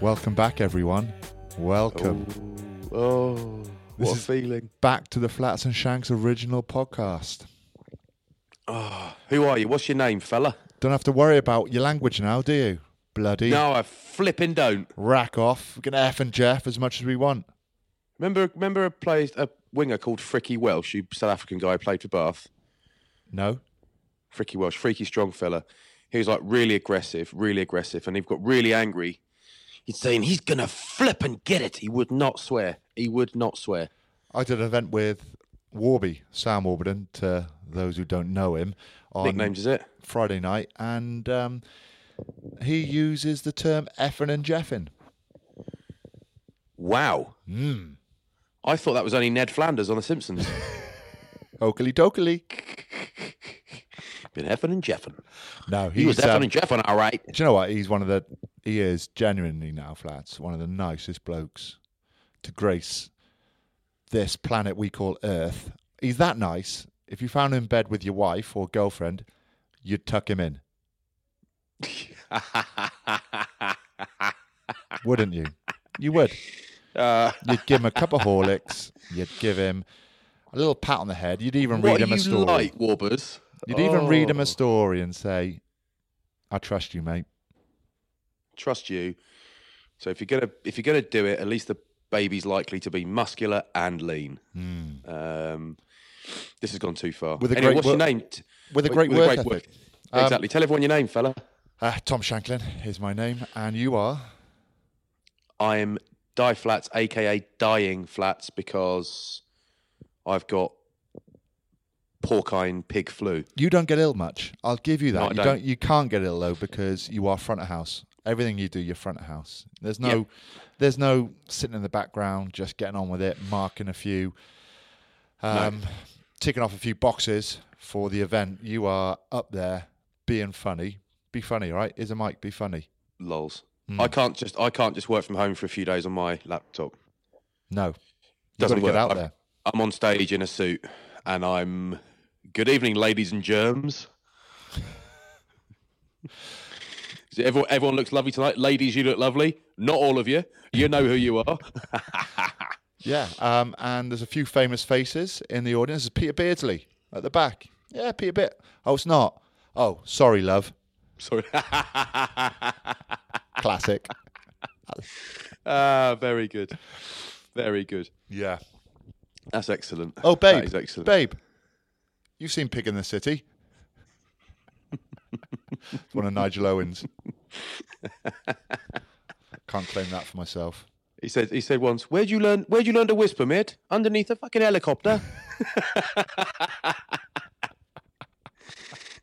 Welcome back, everyone. Welcome oh, oh, This what a is- feeling. back to the Flats and Shanks original podcast. Oh, who are you? What's your name, fella? Don't have to worry about your language now, do you? Bloody No, I flipping don't. rack off. We can F and Jeff as much as we want. Remember, remember a plays a winger called Frikkie Welsh, who South African guy who played for Bath. No? Frikkie Welsh, freaky strong fella. He was like really aggressive, really aggressive, and he got really angry. He's saying he's gonna flip and get it. He would not swear. He would not swear. I did an event with Warby, Sam Warburton, to those who don't know him, on Nicknames is it? Friday night, and um, he uses the term effing and jeffing. Wow. Hmm. I thought that was only Ned Flanders on The Simpsons. Oakley dokely. Been effing and jeffing. No, He was effing um, and jeffing, all right. Do you know what? He's one of the. He is genuinely now, flats. One of the nicest blokes to grace this planet we call Earth. He's that nice. If you found him in bed with your wife or girlfriend, you'd tuck him in, wouldn't you? You would. Uh, You'd give him a cup of Horlicks. You'd give him a little pat on the head. You'd even what read him a you story. like, Warbers? You'd even read him Oh. a story and say, "I trust you, mate." trust you. So if you're gonna if you're gonna do it, at least the baby's likely to be muscular and lean. Um, this has gone too far. With a anyway, great what's your name? With a great with work work- ethic. Um, exactly. Tell everyone your name, fella. Uh, Tom Shanklin is my name, and you are. I'm Die Flats, aka Dying Flats, because I've got porcine pig flu. You don't get ill much. I'll give you that. No, you don't. don't. You can't get ill though because you are front of house. Everything you do, you're front of house. There's no, Yep. there's no sitting in the background just getting on with it, marking a few, um, ticking off a few boxes for the event. You are up there being funny. Be funny, right? Is a mic. Be funny. Lols. Hmm. I can't just I can't just work from home for a few days on my laptop. No, you got Doesn't work. get out I've- there. I'm on stage in a suit, and I'm. Good evening, ladies and germs. Everyone, everyone looks lovely tonight. Ladies, you look lovely. Not all of you. You know who you are. Yeah, um, and there's a few famous faces in the audience. There's Peter Beardsley at the back. Yeah, Peter Bit. Oh, it's not. Oh, sorry, love. Sorry. Classic. ah, very good. Very good. yeah. That's excellent. Oh, babe. That is excellent. Babe, you've seen Pig in the City. it's one of Nigel Owens. Can't claim that for myself. He said he said once, "Where'd you learn? Where'd you learn to whisper, mate? Underneath a fucking helicopter."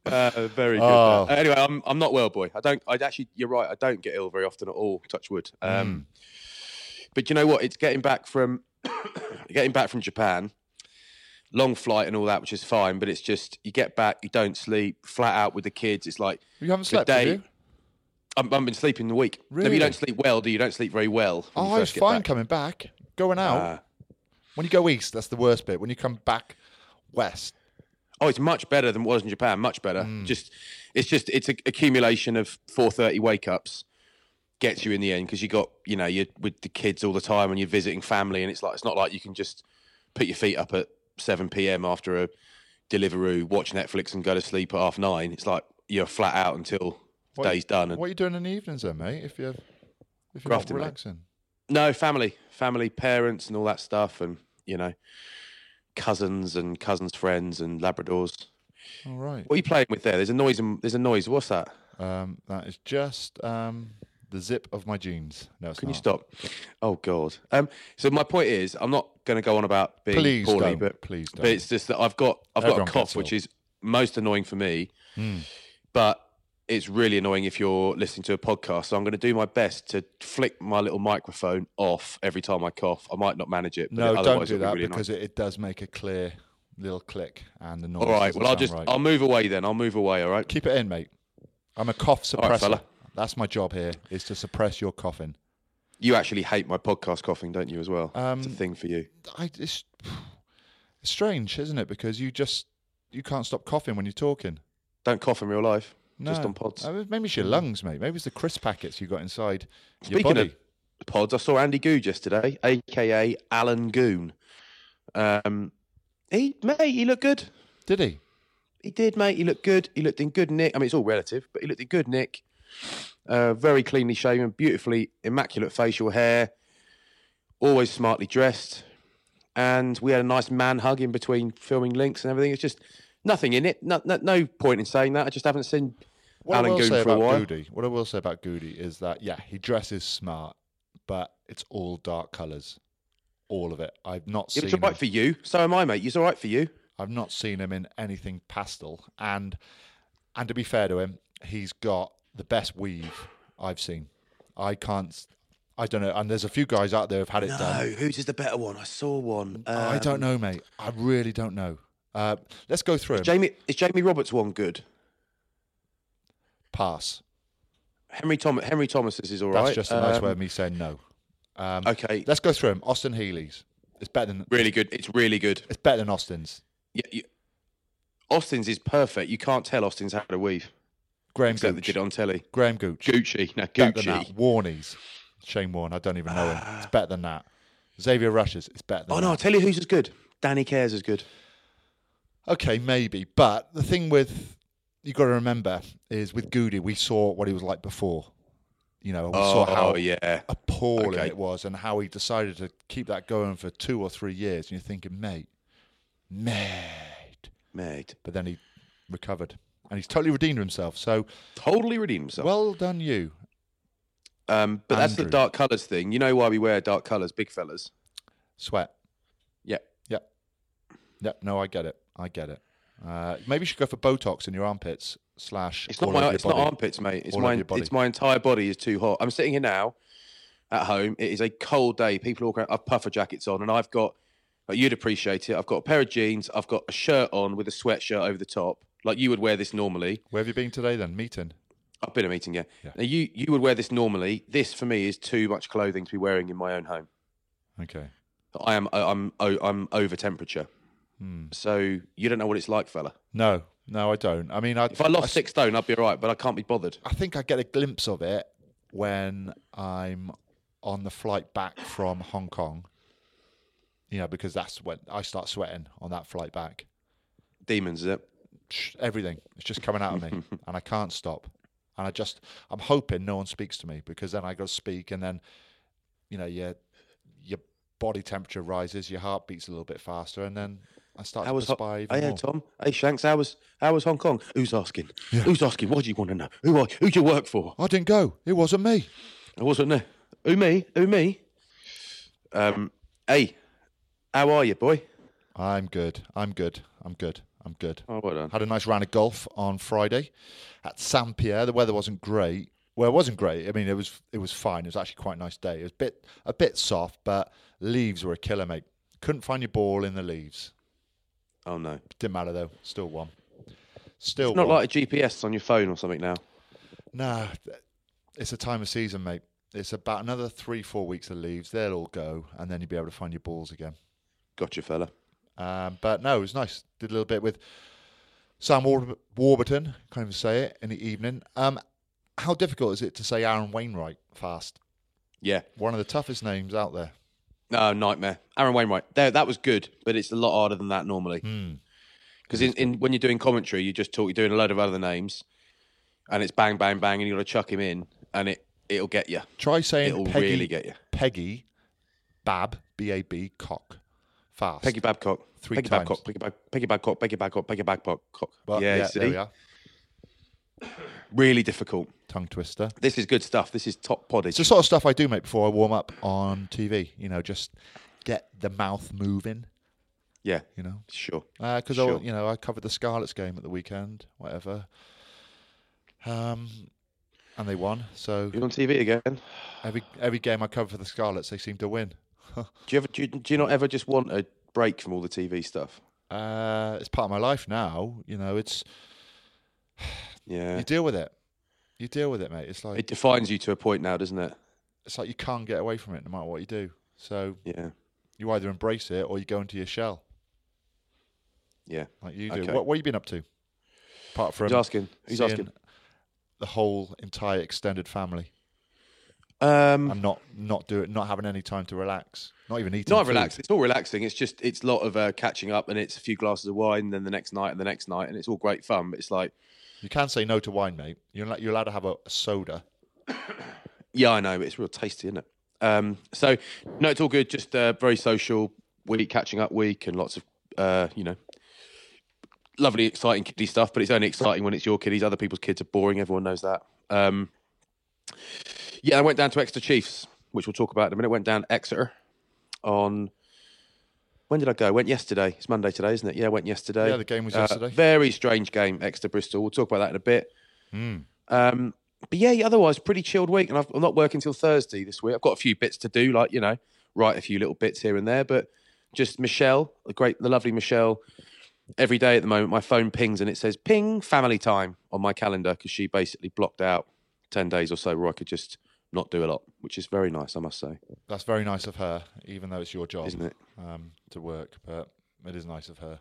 uh, very good. Oh. Uh, anyway, I'm I'm not well, boy. I don't. I actually, you're right. I don't get ill very often at all. Touch wood. Um, But you know what? It's getting back from getting back from Japan. Long flight and all that, which is fine. But it's just you get back, you don't sleep, flat out with the kids. It's like You haven't slept, have day- you? I'm, I've been sleeping the week. No, you don't sleep well, do you? You don't sleep very well. Oh, I was fine back. coming back. Going out. Ah. when you go east, that's the worst bit. When you come back west, Oh, it's much better than it was in Japan. Much better. Mm. Just, it's just, it's an accumulation of four thirty wake ups gets you in the end because you got, you know, you're with the kids all the time and you're visiting family, and it's like it's not like you can just put your feet up at seven p.m. after a Deliveroo, watch Netflix, and go to sleep at half nine. It's like you're flat out until What- day's done. And what are you doing in the evenings then, mate? If you're if you're Grafting, not mate. relaxing, no family, family, parents, and all that stuff, and you know, cousins and cousins' friends and Labradors. all right. What are you playing with there? There's a noise. And, there's a noise. What's that? Um, that is just um, the zip of my jeans. No, it's Can you stop? Oh God. Um. So my point is, I'm not going to go on about being Please poorly, don't. but Please don't. but it's just that I've got I've Everyone got a cough, which is most annoying for me. Hmm. But it's really annoying if you're listening to a podcast. So I'm going to do my best to flick my little microphone off every time I cough. I might not manage it. But no, otherwise don't do it'll be that really because it, it does make a clear little click and the noise. annoying. All right. Well, I'll just right. I'll move away then. I'll move away. All right. keep it in, mate. I'm a cough All right, suppressor. fella. That's my job here: is to suppress your coughing. You actually hate my podcast coughing, don't you? As well. it's a Um, thing for you. I, it's, it's strange, isn't it? Because you just you can't stop coughing when you're talking. Don't cough in real life. No. Just on pods. Uh, maybe it's your lungs, mate. Maybe it's the crisp packets you got inside your Speaking body. of pods, I saw Andy Goode yesterday, aka Alan Goon. Um, he mate, he looked good. Did he? He did, mate. He looked good. He looked in good nick. I mean, it's all relative, but he looked in good nick. Uh, very cleanly shaven, beautifully immaculate facial hair, always smartly dressed, and we had a nice man hug in between filming links and everything. It's just nothing in it. No, no, no point in saying that. I just haven't seen What I Alan will Goon say for a about while. Goody, what I will say about Goody is that yeah, he dresses smart, but it's all dark colours, all of it. I've not Yeah, seen. it's all right him, for you. So am I, mate. It's all right for you. I've not seen him in anything pastel, and and to be fair to him, he's got the best weave I've seen. I can't. I don't know. And there's a few guys out there who've had it No, done. No, whose is the better one? I saw one. I don't Um, know, mate. I really don't know. Uh, let's go through him. Jamie is Jamie Roberts one good? Pass. Henry Thomas Henry Thomas's is all right. That's just a nice Um, way of me saying no. Um, Okay, Let's go through him. Austin Healey's. It's better than really good. It's really good. It's better than Austin's. Yeah, you, Austin's is perfect. You can't tell Austin's had a weave. Graham Except they Gooch. did it on telly. Graham Gooch. Gucci, no Better than that. Warney's. Shane Warne. I don't even know him. Ah. It's better than that. Xavier Rush's. It's better than Oh no, I'll tell you who's as good. Danny Care's is good. Okay, maybe. But the thing with you've got to remember is with Goody, we saw what he was like before. You know, we Oh saw how yeah. appalling Okay. it was and how he decided to keep that going for two or three years. And you're thinking, mate, mate. Mate. But then he recovered and he's totally redeemed himself. So Totally redeemed himself. well done, you. um, but that's the dark colours thing. You know why we wear dark colours, big fellas? Sweat. Yeah. Yep. Yep. No, I get it. I get it. Uh, maybe you should go for Botox in your armpits slash. It's not my it's not armpits, mate. It's All my it's my entire body is too hot. I'm sitting here now at home. It is a cold day. People all going. I've puffer jackets on, and I've got. You'd appreciate it. I've got a pair of jeans. I've got a shirt on with a sweatshirt over the top, like you would wear this normally. Where have you been today then? Meeting. I've been a meeting, yeah. Yeah. Now you you would wear this normally. This for me is too much clothing to be wearing in my own home. Okay. I am I'm I'm, over temperature. Hmm. So you don't know what it's like, fella. No, no, I don't. I mean, I, If I lost s- six stone, I'd be all right, but I can't be bothered. I think I get a glimpse of it when I'm on the flight back from Hong Kong. You know, because that's when I start sweating on that flight back. Demons, is it? Everything is just coming out of me, and I can't stop. And I just, I'm hoping no one speaks to me because then I go speak, and then, you know, your your body temperature rises, your heart beats a little bit faster, and then I start to was Ho- perspire even Hey, more. Tom. Hey, Shanks. How was how was Hong Kong? Who's asking? Who's asking? What do you want to know? Who are, who do you work for? I didn't go. It wasn't me. I wasn't there. Who me? Who me? Um, hey, how are you, boy? I'm good. I'm good. I'm good. I'm good. Oh, well done. Had a nice round of golf on Friday at Saint Pierre. The weather wasn't great. Well, it wasn't great. I mean, it was it was fine. It was actually quite a nice day. It was a bit a bit soft, but leaves were a killer, mate. Couldn't find your ball in the leaves. Oh no, Didn't matter though. Still won. Still it's not won. like a GPS on your phone or something now. Th- it's a time of season, mate. It's about another three, four weeks of leaves. They'll all go, and then you'll be able to find your balls again. Gotcha, fella. Um, but no, it was nice. Did a little bit with Sam War- Warburton, can't even say it, in the evening. Um, how difficult is it to say Aaron Wainwright fast? Yeah. One of the toughest names out there. No, nightmare. Aaron Wainwright. There, that was good, but it's a lot harder than that normally. Hmm. Because in, in when you're doing commentary, you just talk. You're doing a load of other names, and it's bang, bang, bang, and you got to chuck him in, and it it'll get you. Try saying It'll Peggy, really get you. Peggy Bab, B A B, cock. Fast. Peggy Babcock. Three Peggy times. Babcock. Peggy, Bab- Peggy Babcock. Peggy Babcock. Peggy Babcock. Cock. Well, yeah, you there see, we are. really difficult. Tongue twister. This is good stuff. This is top poddage. It's the sort of stuff I do, mate, before I warm up on TV. You know, just get the mouth moving. yeah, You know, sure. because Sure. I, you know, I covered the Scarlets game at the weekend, whatever. Um, and they won. So You're on TV again. Every every game I cover for the Scarlets, they seem to win. do you ever? Do you, do you not ever just want a break from all the TV stuff? Uh, it's part of my life now. You know, it's Yeah. you deal with it. You deal with it, mate. It's like It defines you to a point now, doesn't it? it's like you can't get away from it no matter what you do. So Yeah. you either embrace it or you go into your shell, Yeah. like you do. Okay. What, what have you been up to? Apart from he's asking? he's asking? the whole entire extended family. Um, and not not do it, not having any time to relax, not even eating. not food. relaxed. It's all relaxing. It's just it's a lot of uh, catching up, and it's a few glasses of wine, and then the next night, and the next night, and it's all great fun. But it's like, You can't say no to wine, mate. You're not, you're allowed to have a, a soda. yeah, I know, but it's real tasty, isn't it? Um, so no, it's all good. Just uh, very social week, catching up week, and lots of uh, you know, lovely, exciting kiddie stuff. But it's only exciting when it's your kiddies. Other people's kids are boring. Everyone knows that. Um, yeah, I went down to Exeter Chiefs, which we'll talk about in a minute. Went down Exeter on. When did I go? Went yesterday. It's Monday today, isn't it? Yeah, I went yesterday. Yeah, the game was Uh, yesterday. very strange game, Exeter Bristol. We'll talk about that in a bit. Hmm. Um, but yeah, otherwise pretty chilled week, and I've, I'm not working till Thursday this week. I've got a few bits to do, like you know, write a few little bits here and there. But just Michelle, the great, the lovely Michelle. Every day at the moment, my phone pings and it says "ping family time" on my calendar because she basically blocked out ten days or so where I could just not do a lot, which is very nice, I must say, That's very nice of her, even though it's your job, isn't it? Um, to work. But it is nice of her.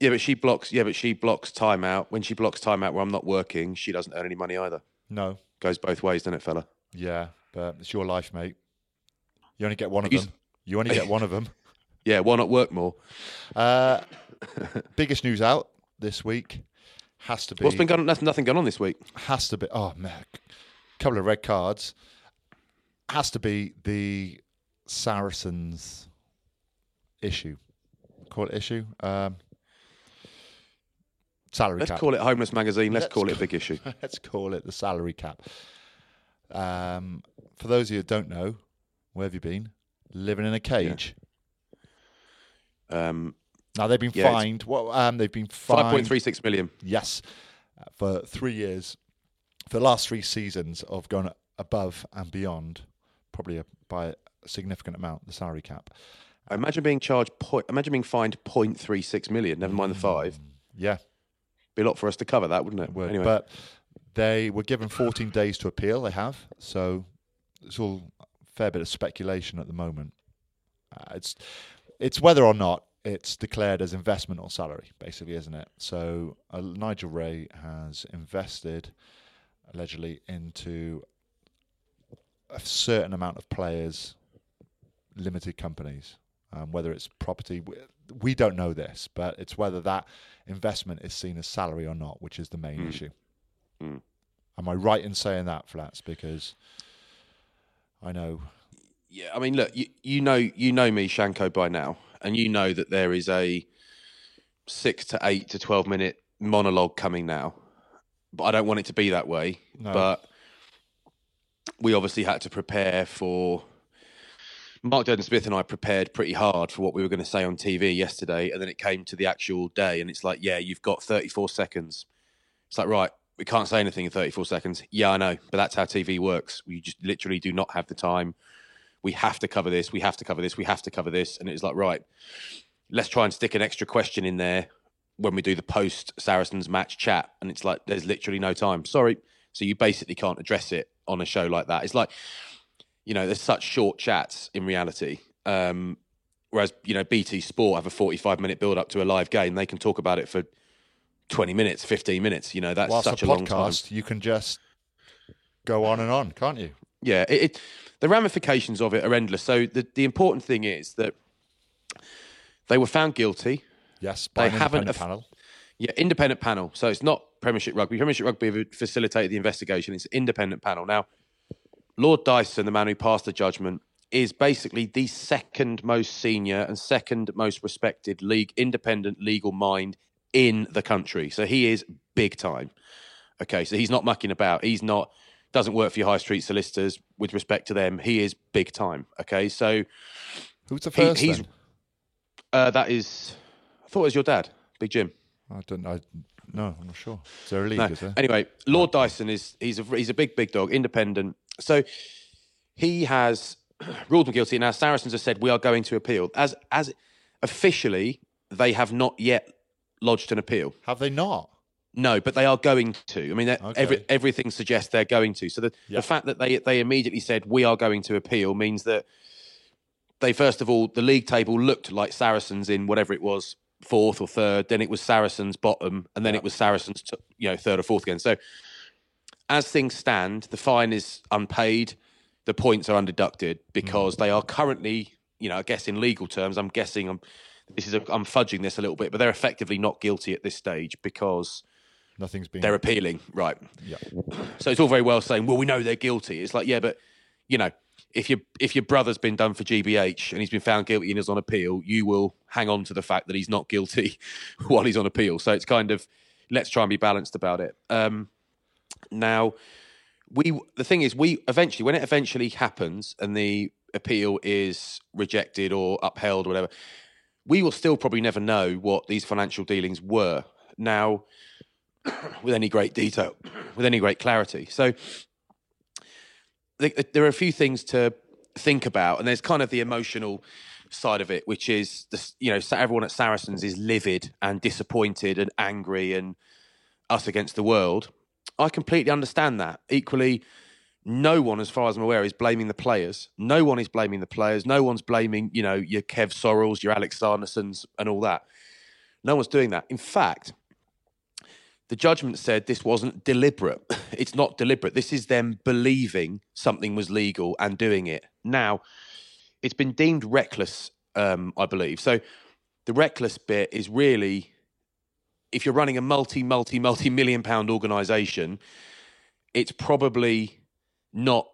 Yeah, but she blocks. Yeah, but she blocks time out. When she blocks time out where I'm not working, she doesn't earn any money either. No, Goes both ways, doesn't it, fella? yeah, but it's your life, mate. You only get one of He's- them. You only get one of them. Yeah, why not work more? Uh, biggest news out this week has to be. What's been going? on? There's nothing going on this week. has to be. Oh man, couple of red cards. Has to be the Saracens issue. Call it issue. Um, salary Let's cap. call it Homeless Magazine. Let's, Let's call it a big issue. Let's call it the salary cap. Um, for those of you who don't know, where have you been? Living in a cage. Um, Now they've been Yeah, fined. What? Um, they've been fined. point three six million. Yes, uh, for three years, for the last three seasons of going above and beyond, probably a, by a significant amount, the salary cap. Imagine being charged. Point, imagine being fined 0.36 million. Never mind the five. Yeah, Be a lot for us to cover that, wouldn't it? would. Anyway, But they were given 14 days to appeal. They have, so it's all a fair bit of speculation at the moment. Uh, it's it's whether or not it's declared as investment or salary, basically, isn't it? So uh, Nigel Wray has invested allegedly into a certain amount of players, limited companies. Um, whether it's property, we, we don't know this, but it's whether that investment is seen as salary or not, which is the main Mm. issue. Mm. Am I right in saying that, Flats? Because I know yeah. I mean, look, you, you know, you know me, Shanko, by now, and you know that there is a six to eight to twelve minute monologue coming now. But I don't want it to be that way. No. But we obviously had to prepare for. Mark Durden Smith and I prepared pretty hard for what we were going to say on TV yesterday, and then it came to the actual day, and it's like, yeah, you've got 34 seconds. It's like, right, we can't say anything in 34 seconds. Yeah, I know, but that's how TV works. We just literally do not have the time. We have to cover this. We have to cover this. We have to cover this, and it's like, right, let's try and stick an extra question in there when we do the post Saracens match chat, and it's like, there's literally no time. Sorry, so you basically can't address it on a show like that. It's like you know, there's such short chats in reality. Um, whereas, you know, BT Sport have a 45 minute build up to a live game. They can talk about it for 20 minutes, 15 minutes. You know, that's Whilst such a a, long time. podcast, you can just go on and on, can't you? Yeah, it, it, the ramifications of it are endless. So the, the important thing is that they were found guilty. Yes, by They haven't panel. Yeah, independent panel. So it's not Premiership Rugby. Premiership Rugby have facilitated the investigation. It's independent panel. Now, Lord Dyson, the man who passed the judgment, is basically the second most senior and second most respected league independent legal mind in the country. So he is big time. Okay, so he's not mucking about. He's not doesn't work for your high street solicitors with respect to them. He is big time. Okay, so Who's the he- first? he's then? uh, that is I thought it was your dad, Big Jim. I don't know. No, I'm not sure. Is there a league? No. Is there? Anyway, Lord Dyson is he's a he's a big big dog, independent. So he has ruled them guilty. Now Saracens have said we are going to appeal. As as officially, they have not yet lodged an appeal. Have they not? No, but they are going to. I mean, that- every, everything suggests they're going to. So the, Yeah. the fact that they they immediately said we are going to appeal means that they first of all the league table looked like Saracens in whatever it was fourth or third. Then it was Saracens bottom, and then it was Saracens to, you know third or fourth again. So as things stand, the fine is unpaid. The points are undeducted because mm. they are currently, you know, I guess in legal terms, I'm guessing I'm this is a, I'm fudging this a little bit, but they're effectively not guilty at this stage because Nothing's been. they're appealing, right? Yeah. So it's all very well saying, "Well, we know they're guilty." It's like, yeah, but you know, if your if your brother's been done for GBH and he's been found guilty and is on appeal, you will hang on to the fact that he's not guilty while he's on appeal. So it's kind of let's try and be balanced about it. Um, now, we the thing is, we eventually when it eventually happens and the appeal is rejected or upheld or whatever, we will still probably never know what these financial dealings were. Now, with any great detail, with any great clarity. So there are a few things to think about, and there's kind of the emotional side of it, which is the, you know everyone at Saracens is livid and disappointed and angry and us against the world. I completely understand that. Equally, no one, as far as I'm aware, is blaming the players. No one is blaming the players. No one's blaming, you know, your Kev Sorrells, your Alex Sandersons, and all that. No one's doing that. In fact, the judgment said this wasn't deliberate. It's not deliberate. This is them believing something was legal and doing it. Now, it's been deemed reckless, um, I believe. So the reckless bit is really if you're running a multi, multi, multi million pound organization, it's probably not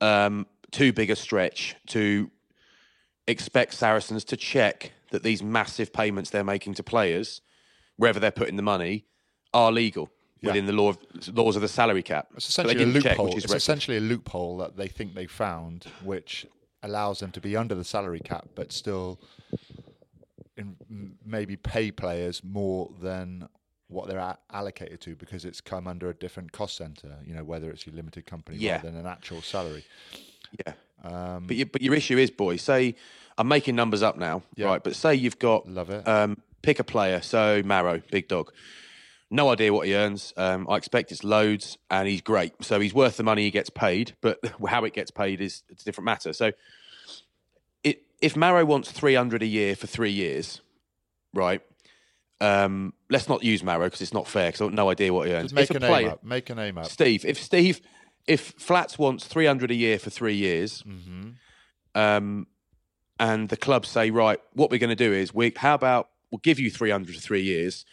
um, too big a stretch to expect Saracens to check that these massive payments they're making to players, wherever they're putting the money, are legal Yeah. within the law of, laws of the salary cap. It's essentially a didn't check, loophole. it's reckless. essentially a loophole that they think they found, which allows them to be under the salary cap, but still in, maybe pay players more than what they're a- allocated to because it's come under a different cost center. You know, whether it's your limited company Yeah. rather than an actual salary. Yeah. Um, But, you, but your issue is, boys, say, I'm making numbers up now, Yeah. right? But say you've got, Love it. Um, pick a player. So Maro, big dog. No idea what he earns. Um, I expect it's loads, and he's great. So he's worth the money he gets paid. But how it gets paid is it's a different matter. So it, if Maro wants 300 a year for three years, right? Um, let's not use Maro because it's not fair because I've no idea what he earns. just make if a name player, up. Make a name up. Steve, if Steve, if Flats wants three hundred a year for three years, hmm um, and the club say, right, what we're going to do is we, how about we'll give you three hundred for three years,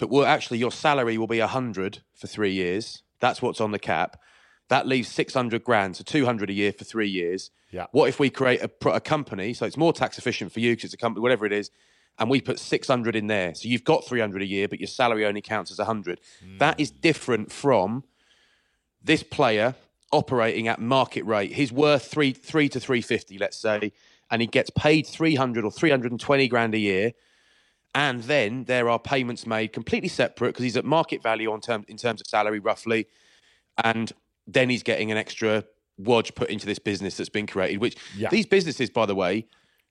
but we'll actually your salary will be hundred for three years. That's what's on the cap. That leaves six hundred grand, so two hundred a year for three years. Yeah. What if we create a, a company so it's more tax efficient for you because it's a company, whatever it is, and we put 600 in there. So you've got 300 a year, but your salary only counts as 100. Hmm. That is different from this player operating at market rate. He's worth three three to three fifty, let's say, and he gets paid three hundred or three hundred and twenty grand a year. And then there are payments made completely separate because he's at market value on term in terms of salary roughly, and then he's getting an extra wodge put into this business that's been created. Which Yeah. these businesses, by the way,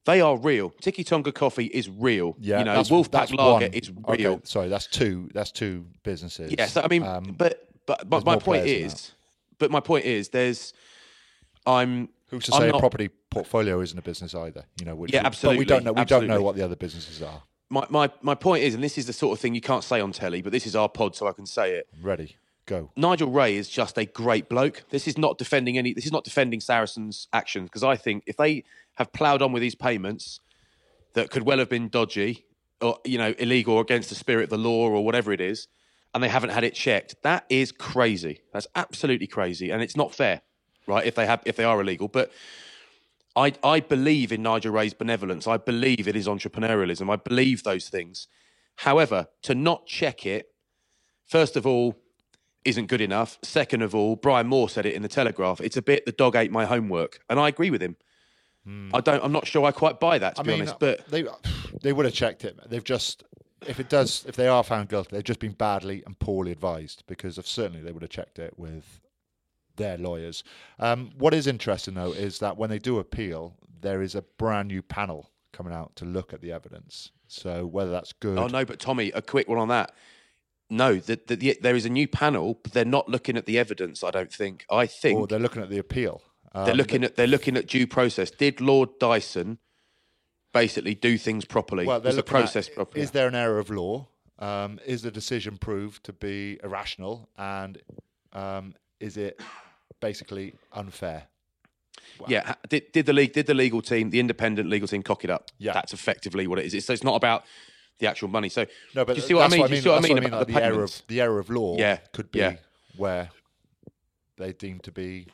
they are real. Tiki Tonga Coffee is real. Yeah, you know, that's- Wolfpack that's Lager one. is Okay, real. sorry, that's two. That's two businesses. Yeah, so I mean, Um, but but but my point is, but my point is, there's, I'm. who's to I'm say not- a property portfolio isn't a business either? You know, which Yeah, we- But we don't know. We don't know what the other businesses are. My, my my point is, and this is the sort of thing you can't say on telly, but this is our pod, so I can say it. Ready? Go. Nigel Wray is just a great bloke. This is not defending any. This is not defending Saracens' actions because I think if they have ploughed on with these payments that could well have been dodgy or you know illegal or against the spirit of the law or whatever it is, and they haven't had it checked, that is crazy. That's absolutely crazy, and it's not fair, right? If they have, if they are illegal, but. I, I believe in Nigel Wray's benevolence. I believe it is entrepreneurialism. I believe those things. However, to not check it, first of all, isn't good enough. Second of all, Brian Moore said it in the Telegraph. It's a bit the dog ate my homework, and I agree with him. Hmm. I don't. I'm not sure I quite buy that to I be mean, honest. Uh, but they they would have checked it. They've just if it does if they are found guilty, they've just been badly and poorly advised because of certainly they would have checked it with their lawyers. Um, what is interesting though is that when they do appeal, there is a brand new panel coming out to look at the evidence. So whether that's good, oh no, but Tommy, a quick one on that. No, that the, the, there is a new panel, but they're not looking at the evidence. I don't think. I think or they're looking at the appeal. Um, they're looking at they're looking at due process. Did Lord Dyson basically do things properly? Well, they're Was the looking at, process properly? Is there an error of law? Um, is the decision proved to be irrational? And um, is it basically unfair? Yeah, did, did the league, did the legal team, the independent legal team, cock it up? Yeah. that's effectively what it is. It's, so it's not about the actual money. So No, but you see what I that's mean? You see what I that's mean about like the the error of the error of law. Yeah, could be yeah. where they deem to be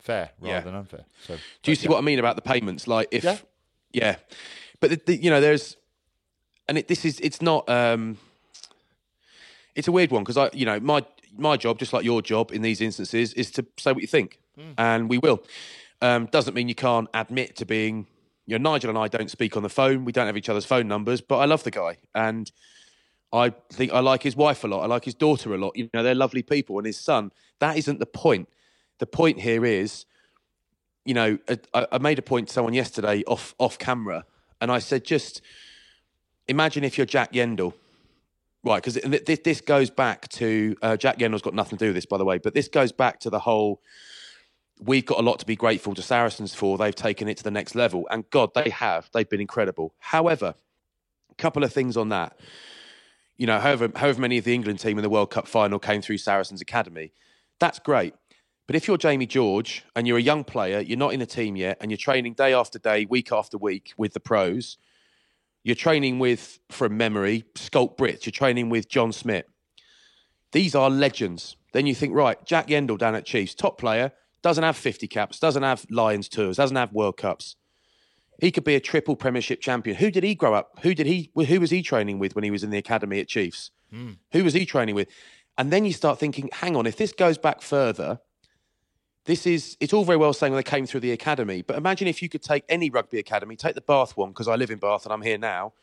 fair rather Yeah. than unfair. So Do you see what I mean about the payments? Like if, Yeah. yeah, but the, the, you know, there's, and it, this is it's not. um It's a weird one because I, you know, my my job, just like your job in these instances, is to say what you think, and we will. Um, doesn't mean you can't admit to being. You know, Nigel and I don't speak on the phone. We don't have each other's phone numbers, but I love the guy, and I think I like his wife a lot. I like his daughter a lot. You know, they're lovely people, and his son. That isn't the point. The point here is you know, I, I made a point to someone yesterday off off camera, and I said, just imagine if you're Jack Yeandle, right? Because this, this goes back to uh, Jack Yeandle's got nothing to do with this, by the way, but this goes back to the whole. We've got a lot to be grateful to Saracens for. They've taken it to the next level, and God, they have. They've been incredible. However, a couple of things on that. You know, however, however many of the England team in the World Cup final came through Saracens Academy, that's great. But if you're Jamie George and you're a young player, you're not in the team yet, and you're training day after day, week after week with the pros, you're training with, from memory, Schalk Brits, you're training with John Smit. These are legends. Then you think, right, Jack Yeandle down at Chiefs, top player, doesn't have 50 caps, doesn't have Lions tours, doesn't have World Cups. He could be a triple Premiership champion. Who did he grow up? Who did he? Who was he training with when he was in the academy at Chiefs? Hmm. Who was he training with? And then you start thinking, hang on, if this goes back further, this is it's all very well saying when they came through the academy, but imagine if you could take any rugby academy, take the Bath one because I live in Bath and I'm here now,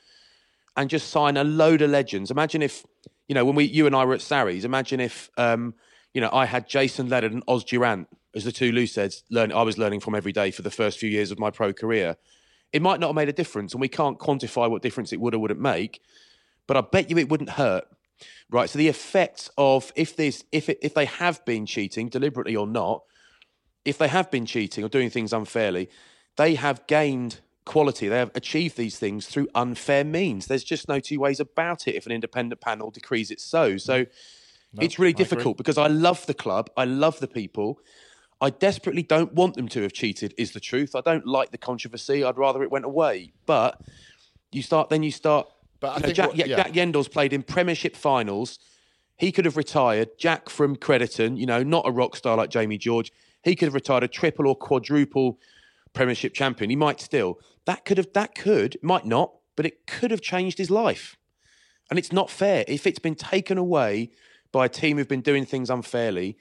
and just sign a load of legends. Imagine if you know when we you and I were at Sarries. Imagine if um, you know I had Jason Leonard and Oz Durant as the two heads. Learn I was learning from every day for the first few years of my pro career. It might not have made a difference, and we can't quantify what difference it would or wouldn't make. But I bet you it wouldn't hurt. Right. So the effects of if this if it, if they have been cheating deliberately or not, if they have been cheating or doing things unfairly, they have gained quality. They have achieved these things through unfair means. There's just no two ways about it if an independent panel decrees it so. So it's really difficult because I love the club, I love the people. I desperately don't want them to have cheated, is the truth. I don't like the controversy. I'd rather it went away. But you start, then you start. But I you know, think Jack, what- yeah. Jack Yeandle's played in Premiership finals. He could have retired. Jack from Crediton, you know, not a rock star like Jamie George. He could have retired a triple or quadruple Premiership champion. He might still. That could have. That could might not, but it could have changed his life. And it's not fair if it's been taken away by a team who've been doing things unfairly.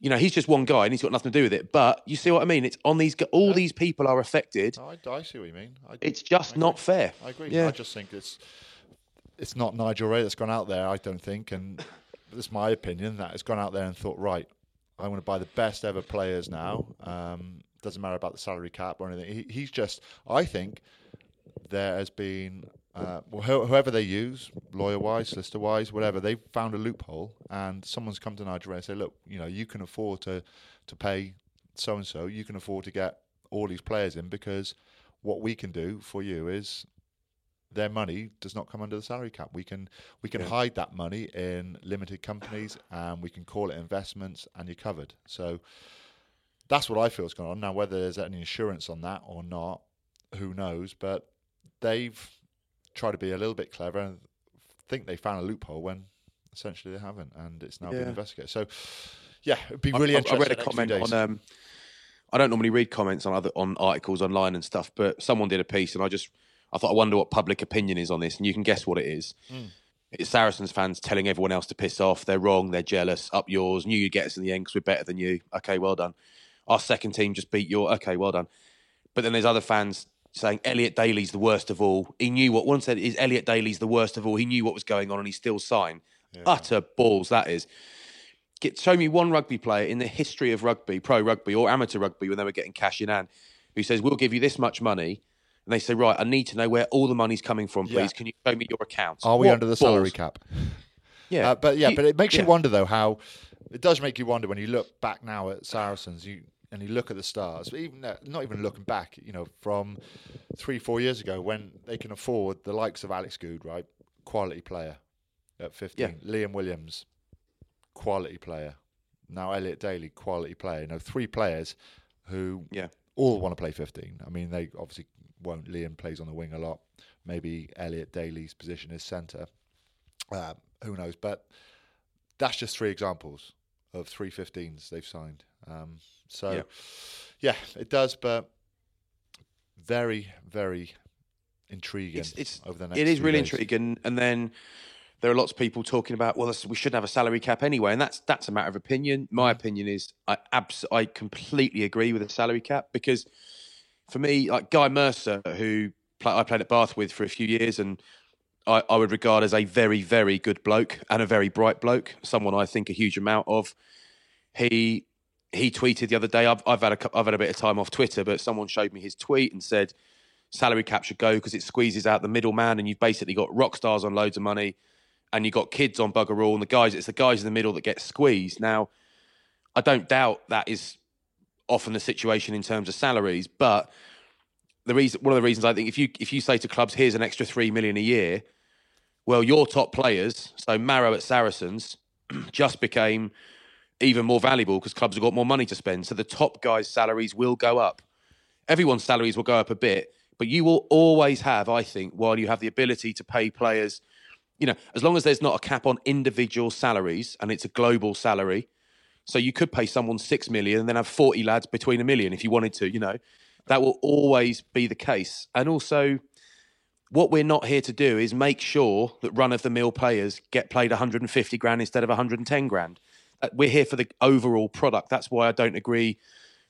You know, he's just one guy and he's got nothing to do with it. But you see what I mean? It's on these. gu- All these people are affected. I, I see what you mean. I, It's just I not agree. fair. I agree. Yeah. I just think it's it's not Nigel Wray that's gone out there. I don't think, and it's my opinion that has gone out there and thought, right, I want to buy the best ever players now. Um, doesn't matter about the salary cap or anything. He, he's just, I think, there has been. Uh, whoever they use, lawyer wise, solicitor wise, whatever, they've found a loophole, and someone's come to Nigel Wray and say, "Look, you know, you can afford to to pay so and so. You can afford to get all these players in because what we can do for you is their money does not come under the salary cap. We can we can hide that money in limited companies and we can call it investments and you're covered. So that's what I feel is going on. Now whether there's any insurance on that or not, who knows? But they've tried to be a little bit clever and think they found a loophole when essentially they haven't and it's now being Yeah. investigated. So yeah, it'd be really I, I read a the next few comment on. Um, I don't normally read comments on other on articles online and stuff, but someone did a piece, and I just I thought I wonder what public opinion is on this, and you can guess what it is. Hmm. It's Saracens fans telling everyone else to piss off. They're wrong. They're jealous. Up yours. Knew you'd get us in the end because we're better than you. Okay, well done. Our second team just beat your. Okay, well done. But then there's other fans saying Elliot Daly's the worst of all. He knew what one said is Elliot Daly's the worst of all. He knew what was going on and he still signed. Utter balls that is. Get show me one rugby player in the history of rugby, pro rugby or amateur rugby when they were getting cash in hand, who says we'll give you this much money, and they say right, I need to know where all the money's coming from, please. Yeah. Can you show me your accounts? Are we What under the salary cap? Yeah, Uh, but yeah, You- but it makes you wonder though how it does make you wonder when you look back now at Saracens, you and you look at the stars. But even uh, not even looking back, you know, from three, four years ago when they can afford the likes of Alex Goode, right, quality player at fifteen, Liam Williams, quality player. Now Elliot Daly, quality player. You know, three players who Yeah. all want to play 15. I mean, they obviously won't. Liam plays on the wing a lot. Maybe Elliot Daly's position is centre. Um, who knows? But that's just three examples of 315s they've signed. Um, so, Yeah. yeah. it does, but very, very intriguing it's, it's over the next it is really days. intriguing. And then there are lots of people talking about well, we shouldn't have a salary cap anyway, and that's that's a matter of opinion. My opinion is I abs- I completely agree with a salary cap because for me, like Guy Mercer, who play, I played at Bath with for a few years, and I, I would regard as a very very good bloke and a very bright bloke, someone I think a huge amount of. He he tweeted the other day. I've, I've had a I've had a bit of time off Twitter, but someone showed me his tweet and said salary cap should go because it squeezes out the middleman, and you've basically got rock stars on loads of money, and you've got kids on bugger all, and the guys it's the guys in the middle that get squeezed. Now, I don't doubt that is often the situation in terms of salaries, but the reason one of the reasons I think if you if you say to clubs, here's an extra three million a year, well, your top players, so Maro at Saracens, just became even more valuable because clubs have got more money to spend. So the top guys' salaries will go up. Everyone's salaries will go up a bit, but you will always have, I think, while you have the ability to pay players, you know, as long as there's not a cap on individual salaries and it's a global salary. So you could pay someone six million and then have 40 lads between a million if you wanted to, you know. That will always be the case. And also, what we're not here to do is make sure that run of the mill players get played 150 grand instead of 110 grand. Uh, We're here for the overall product. That's why I don't agree.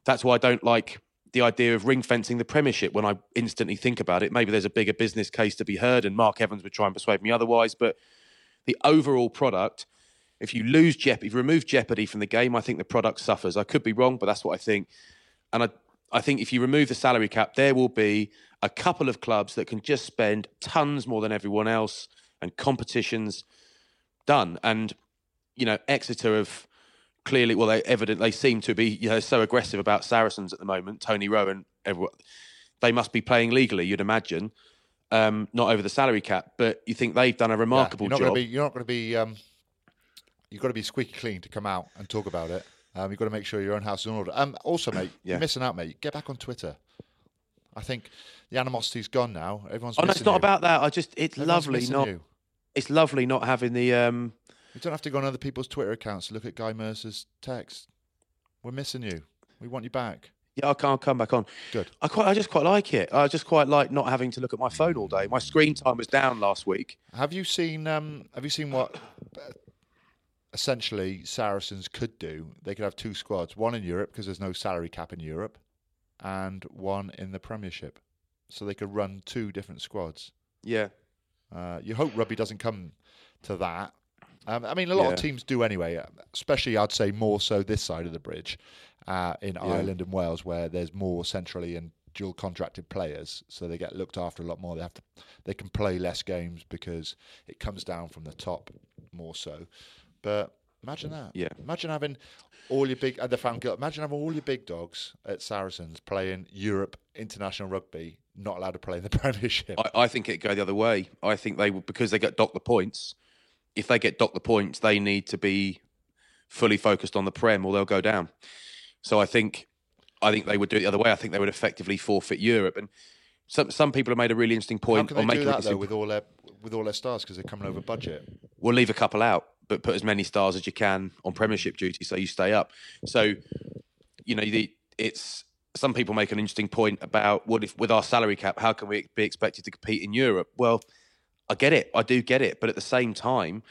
That's why I don't like the idea of ring fencing the Premiership when I instantly think about it. Maybe there's a bigger business case to be heard, and Mark Evans would try and persuade me otherwise. But the overall product, if you lose jeopardy, if you remove jeopardy from the game, I think the product suffers. I could be wrong, but that's what I think. And I, I think if you remove the salary cap, there will be a couple of clubs that can just spend tons more than everyone else, and competitions done. And you know, Exeter have clearly, well, they evident they seem to be, you know, so aggressive about Saracens at the moment. Tony Rowe, everyone, they must be playing legally, you'd imagine, um, not over the salary cap. But you think they've done a Yeah, remarkable you're not job. Gonna be, you're not going to be. Um, you've got to be squeaky clean to come out and talk about it. Um, you've got to make sure your own house is in order. Um, also, mate, Yeah. you're missing out, mate. Get back on Twitter. I think the animosity's gone now. Everyone's. oh no, it's not you. about that. I just, it's Everyone's lovely not. You. It's lovely not having the. Um, You don't have to go on other people's Twitter accounts to look at Guy Mercer's text. We're missing you. We want you back. yeah, I can't come back on. Good. I quite, I just quite like it. I just quite like not having to look at my phone all day. My screen time was down last week. Have you seen? Um, have you seen what essentially Saracens could do, they could have two squads, one in Europe because there's no salary cap in Europe, and one in the Premiership. So they could run two different squads. Yeah. Uh, you hope rugby doesn't come to that. Um, I mean, a lot Yeah. of teams do anyway, uh, especially I'd say more so this side of the bridge uh, in Ireland and Wales, where there's more centrally and dual contracted players, so they get looked after a lot more. They have to, they can play less games because it comes down from the top more so. But imagine that. Yeah. Imagine having all your big, and the fan guild, imagine having all your big dogs at Saracens playing Europe international rugby, not allowed to play in the Premiership. I, I think it'd go the other way. I think they will because they get docked the points. If they get docked the points, they need to be fully focused on the prem, or they'll go down. So I think, I think they would do it the other way. I think they would effectively forfeit Europe. And some some people have made a really interesting point. How can they do that though with all their with all their stars because they're coming over budget? we'll leave a couple out, but put as many stars as you can on Premiership duty, so you stay up. So, you know, the, it's some people make an interesting point about what if with our salary cap, how can we be expected to compete in Europe? Well, I get it, I do get it, but at the same time,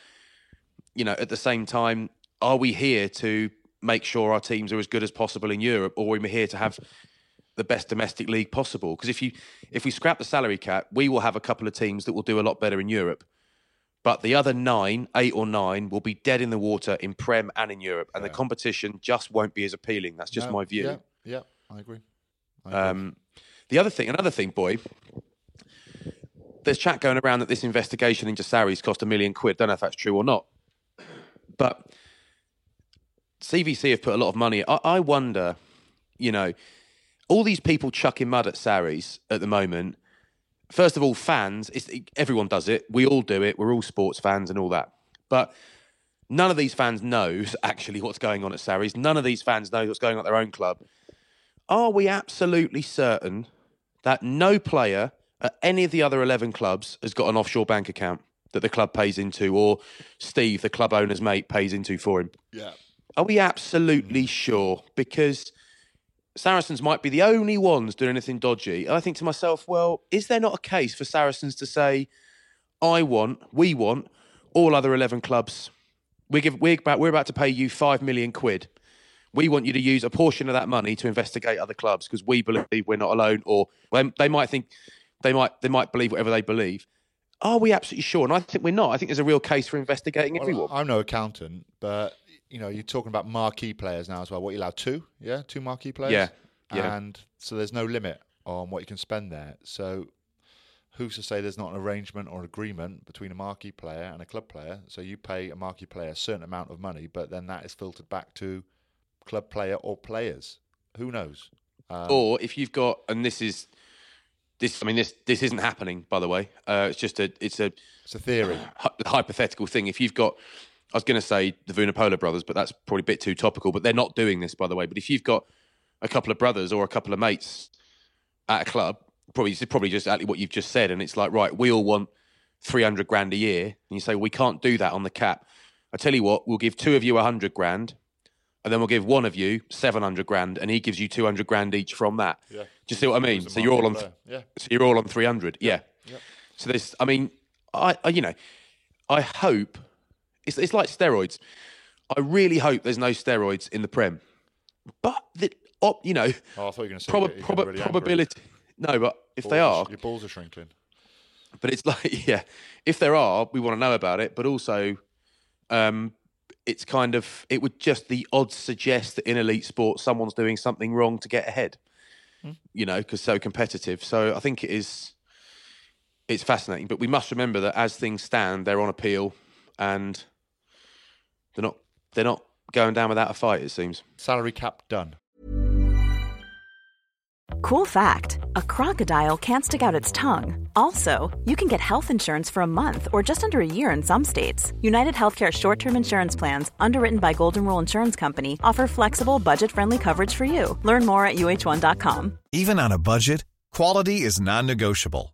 you know, at the same time, are we here to make sure our teams are as good as possible in Europe, or are we here to have the best domestic league possible? Because if you if we scrap the salary cap, we will have a couple of teams that will do a lot better in Europe. But the other nine, eight or nine, will be dead in the water in Prem and in Europe, and the competition just won't be as appealing. That's just No, my view. Yeah, yeah, I agree. I agree. Um, the other thing, another thing, boy, there's chat going around that this investigation into Saris cost a million quid. Don't know if that's true or not, but CVC have put a lot of money. I, I wonder, you know, all these people chucking mud at Saris at the moment. First of all, fans. It's, everyone does it. We all do it. We're all sports fans and all that. But none of these fans knows actually what's going on at Saris. None of these fans know what's going on at their own club. Are we absolutely certain that no player at any of the other 11 clubs has got an offshore bank account that the club pays into or Steve, the club owner's mate, pays into for him? yeah, Are we absolutely sure? Because Saracens might be the only ones doing anything dodgy. And I think to myself, well, is there not a case for Saracens to say, I want, we want, all other 11 clubs, we give, we're, about, we're about to pay you 5 million quid. We want you to use a portion of that money to investigate other clubs because we believe we're not alone, or well, they might think they might they might believe whatever they believe. Are we absolutely sure? And I think we're not. I think there's a real case for investigating Well, everyone. I'm no accountant, but you know, you're talking about marquee players now as well. What you allow two? Yeah, two marquee players. Yeah, yeah. And so there's no limit on what you can spend there. So who's to say there's not an arrangement or an agreement between a marquee player and a club player? So you pay a marquee player a certain amount of money, but then that is filtered back to club player or players. Who knows? Um, or if you've got, and this is this. I mean, this this isn't happening, by the way. Uh, it's just a it's a it's a theory. hy- hypothetical thing. If you've got, I was going to say the Vunipola brothers, but that's probably a bit too topical. But they're not doing this, by the way. But if you've got a couple of brothers or a couple of mates at a club, probably it's probably just exactly what you've just said, and it's like, right, we all want three hundred grand a year, and you say we can't do that on the cap. I tell you what, we'll give two of you a hundred grand, and then we'll give one of you seven hundred grand, and he gives you two hundred grand each from that. Yeah. Do you see what I mean? So you're all on. player. Yeah. So you're all on 300. Yeah. So there's, I mean, I, I, you know, I hope it's, it's like steroids. I really hope there's no steroids in the Prem. But the, op, you know, Oh, I thought you were going to say prob- prob- really angry. probability. No, but if they Balls are, sh- your balls are shrinking. but it's like, yeah, if there are, we want to know about it. But also, um, it's kind of, it would just the odds suggest that in elite sport, someone's doing something wrong to get ahead. You know, because so competitive. So I think it is. It's fascinating, but we must remember that as things stand, they're on appeal, and they're not. They're not going down without a fight. It seems. Salary cap done. Cool fact a crocodile can't stick out its tongue. Also, you can get health insurance for a month or just under a year in some states. United Healthcare short term insurance plans, underwritten by Golden Rule Insurance Company, offer flexible, budget friendly coverage for you. Learn more at uh1.com. Even on a budget, quality is non-negotiable.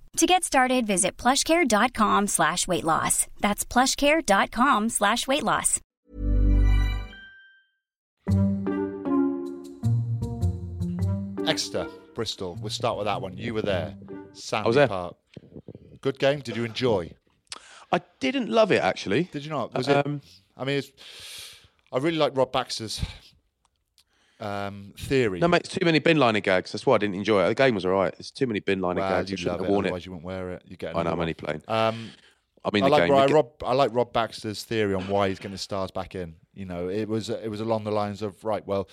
To get started, visit plushcare.com slash weight loss. That's plushcare.com slash weight loss. Exeter, Bristol. We'll start with that one. You were there. Sandy was there. Park. Good game. Did you enjoy? I didn't love it actually. Did you not? Was Um, it? I mean, it's, I really like Rob Baxter's um, theory. No, mate, it's too many bin liner gags. That's why I didn't enjoy it. The game was all right. It's too many bin liner well, gags. You shouldn't have it. worn Otherwise, it. you won't wear it. You get. I know, I'm only playing. Um, I mean, I the like, game. Rob, you get- Rob, I like Rob Baxter's theory on why he's getting the stars back in. You know, it was it was along the lines of right. Well,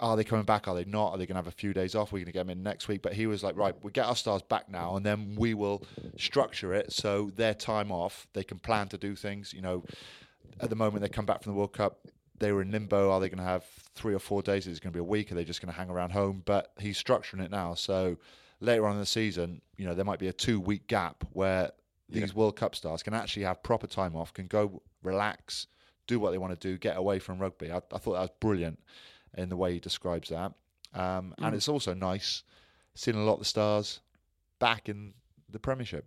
are they coming back? Are they not? Are they going to have a few days off? We're going to get them in next week. But he was like, right, we get our stars back now, and then we will structure it so their time off, they can plan to do things. You know, at the moment they come back from the World Cup, they were in limbo. Are they going to have three or four days? Is it going to be a week? Are they just going to hang around home? But he's structuring it now, so later on in the season, you know, there might be a two-week gap where these World Cup stars can actually have proper time off, can go relax, do what they want to do, get away from rugby. I, I thought that was brilliant in the way he describes that. Um, Mm. And it's also nice seeing a lot of the stars back in the Premiership.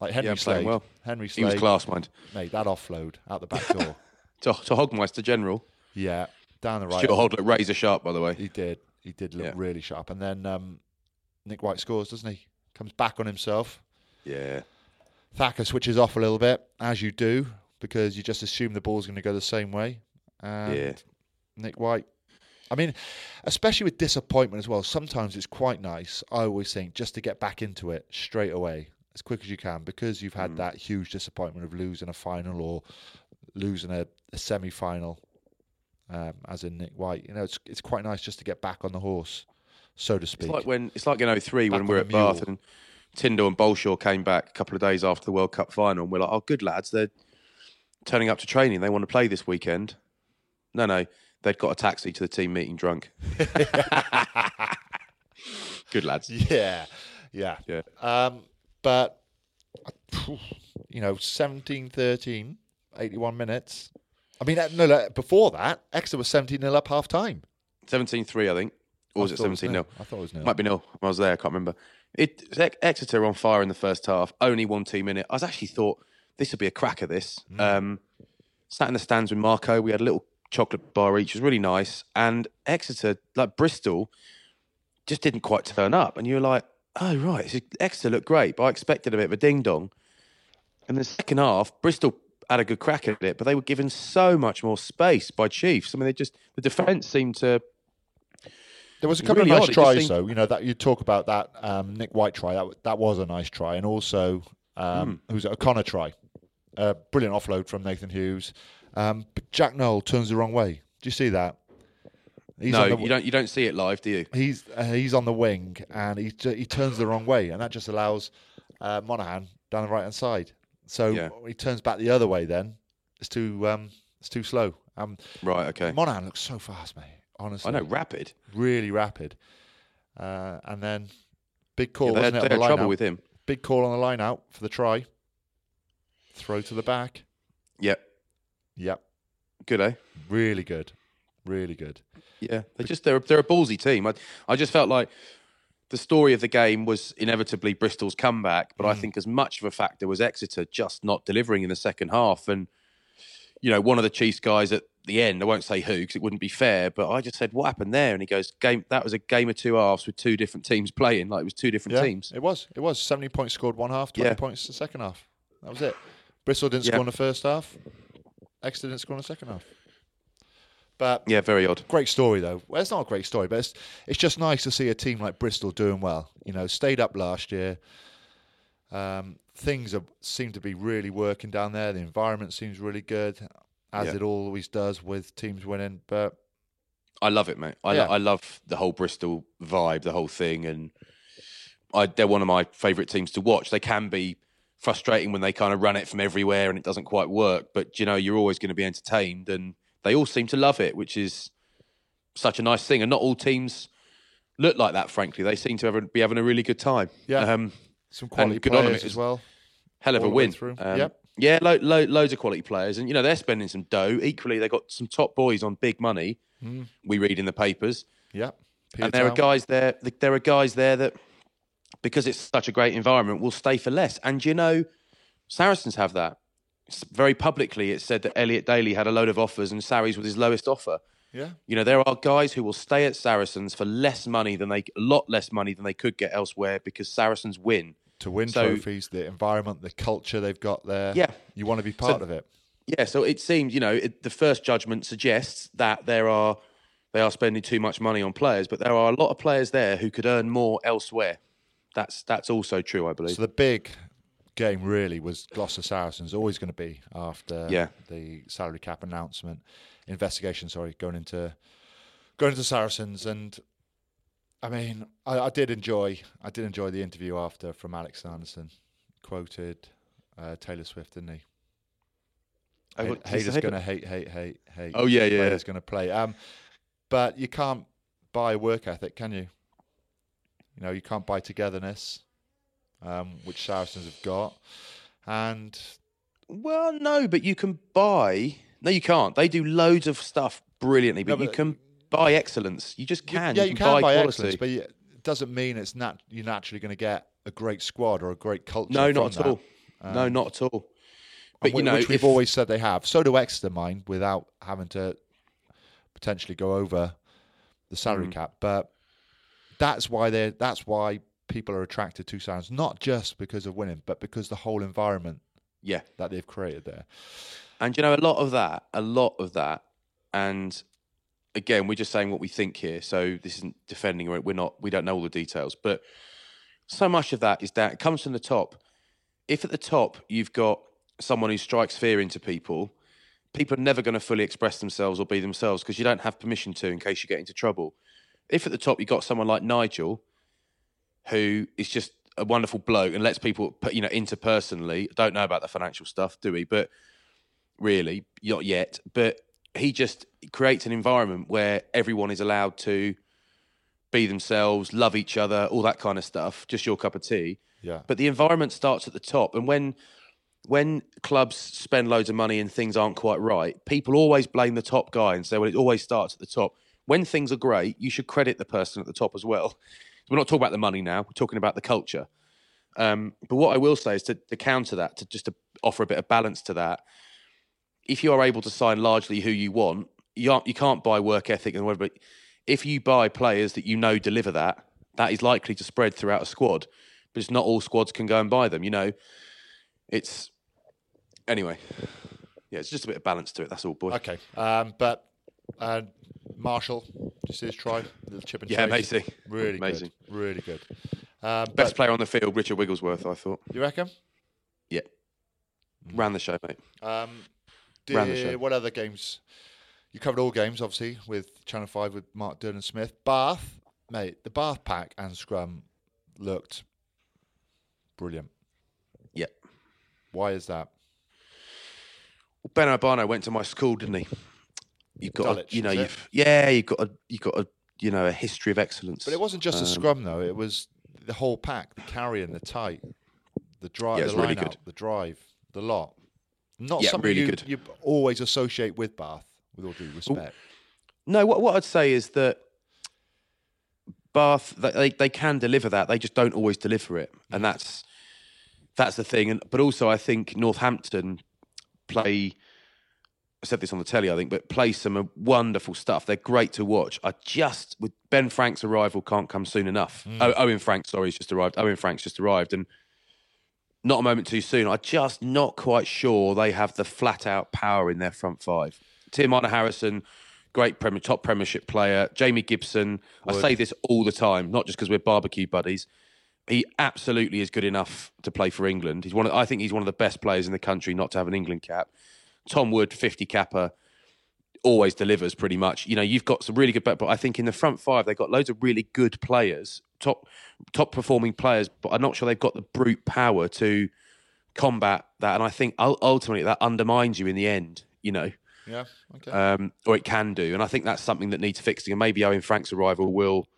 Like Henry Yeah, Slade. well. Henry He was Slade, class, mind. mate, that offload out the back door. To, to Hogmeister General. yeah, down the right. Stuart Hogg looked razor sharp, by the way. He did. He did look Yeah. really sharp. And then um, Nick White scores, doesn't he? Comes back on himself. Yeah. Thacker switches off a little bit, as you do, because you just assume the ball's going to go the same way. And Yeah. Nick White. I mean, especially with disappointment as well. Sometimes it's quite nice. I always think just to get back into it straight away, as quick as you can, because you've Mm. had that huge disappointment of losing a final or losing a, a semi-final, um, as in Nick White. You know, it's it's quite nice just to get back on the horse, so to speak. It's like when it's like in 03 Back when we were at Bath and Tindall and Balshaw came back a couple of days after the World Cup final, and we're like, "Oh, good lads, they're turning up to training. They want to play this weekend." No, no, they'd got a taxi to the team meeting drunk. good lads. Yeah, yeah, Yeah. Um, but you know, 17 13, 81 minutes. I mean, uh, no, before that, Exeter was 17 0 up half time. 17-3, I think, or was it 17 0 I thought it was nil. Might be nil. I was there. I can't remember. It Ex- Exeter on fire in the first half. Only one team in it. I was actually thought this would be a crack of this. Mm. Um, sat in the stands with Marco. We had a little chocolate bar each. It was really nice. And Exeter, like Bristol, just didn't quite turn up. And you were like, oh right, Exeter looked great, but I expected a bit of a ding dong. And the second half, Bristol had a good crack at it, but they were given so much more space by Chiefs. I mean, they just the defence seemed to There was a couple really of nice tries, seemed- though. You know that you talk about that um, Nick White try. That that was a nice try, and also um, Hmm. who's it? O'Connor try. Uh, brilliant offload from Nathan Hughes. Um, but Jack Nowell turns the wrong way. Do you see that? He's no, the- you don't you don't see it live, do you? he's uh, he's on the wing and he he turns the wrong way, and that just allows uh, Morahan down the right hand side. So Yeah. he turns back the other way. Then it's too um, it's too slow. Um, Right, okay. Morahan looks so fast, mate. Honestly, I know, rapid. really rapid. Uh, and then big Yeah, call, they had, wasn't it? they the had trouble out? with him. Big call on the line out for the try. Throw to the back. Yep. Yep, Good, eh? really good, really good. Yeah. They just they're they're a ballsy team. I I just felt like the story of the game was inevitably Bristol's comeback, but I mm. think as much of a factor was Exeter just not delivering in the second half. And you know, one of the Chiefs guys at the end, I won't say who because it wouldn't be fair, but I just said, "What happened there?" And he goes, "Game that was a game of two halves with two different teams playing. Like it was two different Yeah, teams." it was. It was. 70 points scored one half, 20 Yeah. points the second half. That was it. Bristol didn't Yeah. score in the first half. Exeter didn't score in the second half. But Yeah, very odd. great story though. Well, it's not a great story, but it's it's just nice to see a team like Bristol doing well. You know, stayed up last year. Um, things are, seem to be really working down there. The environment seems really good, as Yeah. it always does with teams winning. But I love it, mate. I, lo- I love the whole Bristol vibe, the whole thing, and I, they're one of my favourite teams to watch. They can be frustrating when they kind of run it from everywhere and it doesn't quite work, but you know you're always going to be entertained, and they all seem to love it, which is such a nice thing. And not all teams look like that. Frankly, they seem to ever be having a really good time. Yeah. um, Some quality good on players it as well. hell of all a win. Um, Yep. Yeah, lo- lo- loads of quality players, and you know they're spending some dough. Equally, they got some top boys on big money. Hmm. We read in the papers, Yep. and there are guys there. There are guys there that, because it's such a great environment, will stay for less. And you know, Saracens have that. Very publicly, it said that Elliot Daly had a load of offers, and Sarries was his lowest offer. Yeah. You know, there are guys who will stay at Saracens for less money than they, a lot less money than they could get elsewhere because Saracens win. To win So- trophies, the environment, the culture they've got there. Yeah. You want to be part of it. Yeah, so it seems you know it, the first judgment suggests that there are they are spending too much money on players, but there are a lot of players there who could earn more elsewhere. That's that's also true, I believe. So the big game really was Gloucester Saracens, always going to be after Yeah. the salary cap announcement, investigation. Sorry, going into going into Saracens, and I mean, I, I did enjoy, I did enjoy the interview after from Alex Sanderson, quoted uh, Taylor Swift, didn't he? Hate- what haters going to hate, hate, hate, hate. Oh, yeah, yeah, Players yeah. going to play. Um, but you can't buy work ethic, can you? You know, you can't buy togetherness, um, which Saracens have got, and Well, no, but you can buy. No, you can't. They do loads of stuff brilliantly, but, No, you can buy excellence. You just You- can. yeah, you, can, buy, quality. excellence, but it doesn't mean it's not. you're naturally going to get a great squad or a great culture. no, not at that. all. no, Um, not at all. But you know, which we've if- always said they have. So do Exeter, mind, without having to potentially go over the salary Mm. cap. But that's why they are that's why people are attracted to Sounds, not just because of winning, but because the whole environment yeah, that they've created there. And you know, a lot of that, a lot of that, and again, we're just saying what we think here. So this isn't defending or we're not. We don't know all the details, but so much of that is that it comes from the top. If at the top you've got someone who strikes fear into people, people are never going to fully express themselves or be themselves because you don't have permission to in case you get into trouble. If at the top you've got someone like Nigel, who is just a wonderful bloke and lets people, put, you know, interpersonally, don't know about the financial stuff, do we? But really, not yet. But he just creates an environment where everyone is allowed to be themselves, love each other, all that kind of stuff. Just your cup of tea. Yeah. But the environment starts at the top, and when when clubs spend loads of money and things aren't quite right, people always blame the top guy and say, "Well, it always starts at the top." When things are great, you should credit the person at the top as well. We're not talking about the money now; we're talking about the culture. Um, but what I will say is to, to counter that, to just to offer a bit of balance to that. If you are able to sign largely who you want, you aren't, you can't buy work ethic and whatever. But if you buy players that you know deliver that, that is likely to spread throughout a squad. But it's not all squads can go and buy them. You know, it's anyway. Yeah, it's just a bit of balance to it. That's all, boy. Okay. Um, but uh, Marshall, just his try, little chip and Yeah, chase. amazing. Really Amazing. good. Really good. Um, Best player on the field, Richard Wigglesworth. I thought. You reckon? Yeah, ran the show, mate. Um, Ran the show. what other games? You covered all games, obviously, with Channel 5 with Mark Durden Smith. Bath, mate, the Bath pack and scrum looked brilliant. Yeah. Why is that? Well, Beno Obano went to my school, didn't he? You've got, a, you know, you've yeah, you've got a, you've got a, you know, a history of excellence. But it wasn't just Um, scrum, though. It was the whole pack, the carrying, the tight, the drive, Yeah, the really out, the drive, the lot. Not Yeah, something really you, you always associate with Bath, with all due respect. No, what what I'd say is that Bath they- they they can deliver that. They just don't always deliver it, and that's that's the thing. And but also I think Northampton play. I said this on the telly, I think, but play some wonderful stuff. They're great to watch. I just with Ben Frank's arrival can't come soon enough. Oh, Owen Frank, sorry, has just arrived. Owen Frank's just arrived, and not a moment too soon. I'm just not quite sure they have the flat out power in their front five. Teimana Harrison, great premier, top Premiership player. Jamie Gibson, I say this all the time, not just because we're barbecue buddies. He absolutely is good enough to play for England. He's one. Of, I think he's one of the best players in the country not to have an England cap. Tom Wood, 50 capper, always delivers pretty much. You know, you've got some really good, but but I think in the front five they've got loads of really good players, top top performing players, but I'm not sure they've got the brute power to combat that. And I think ultimately that undermines you in the end. You know, Yeah. Okay. um, or it can do. And I think that's something that needs fixing. And maybe Owen Frank's arrival will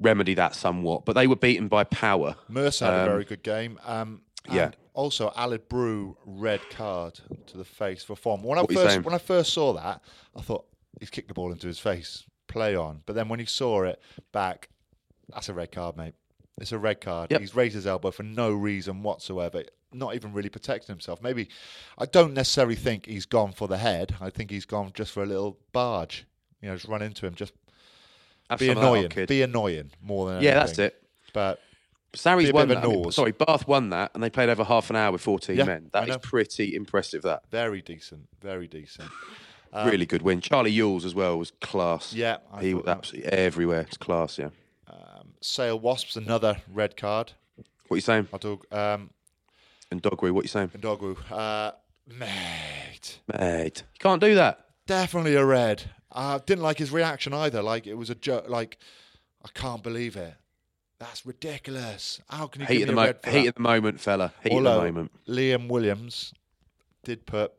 remedy that somewhat. But they were beaten by power. Mercer had a um, very good game. Um, yeah. Also, Alid Brew red card to the face for form. When I What first when I first saw that, I thought he's kicked the ball into his face. Play on. But then when he saw it back, that's a red card, mate. It's a red card. Yep. He's raised his elbow for no reason whatsoever. Not even really protecting himself. Maybe I don't necessarily think he's gone for the head. I think he's gone just for a little barge. You know, just run into him. Just Have be some of that, old annoying. Be annoying more than yeah, that's it. But Sarri's Be a bit won that. I mean, sorry, Bath won that, and they played over half an hour with 14 Yeah, men. That is pretty impressive. That very decent. Very decent. really good win. Charlie Ewels as well was class. Um, Yeah, I he was that- absolutely everywhere. It's class. Yeah. Sale Wasps, another red card. What are you saying? I do, um, And Dogweed, what are you saying? And Ndogwu. Uh, mate, Mate, you can't do that. definitely a red. I didn't like his reaction either. Like it was a joke. Like I can't believe it. That's ridiculous. How can you Heat give the me mo- red for heat that? of the moment, fella. Heat Although of the moment. Liam Williams did put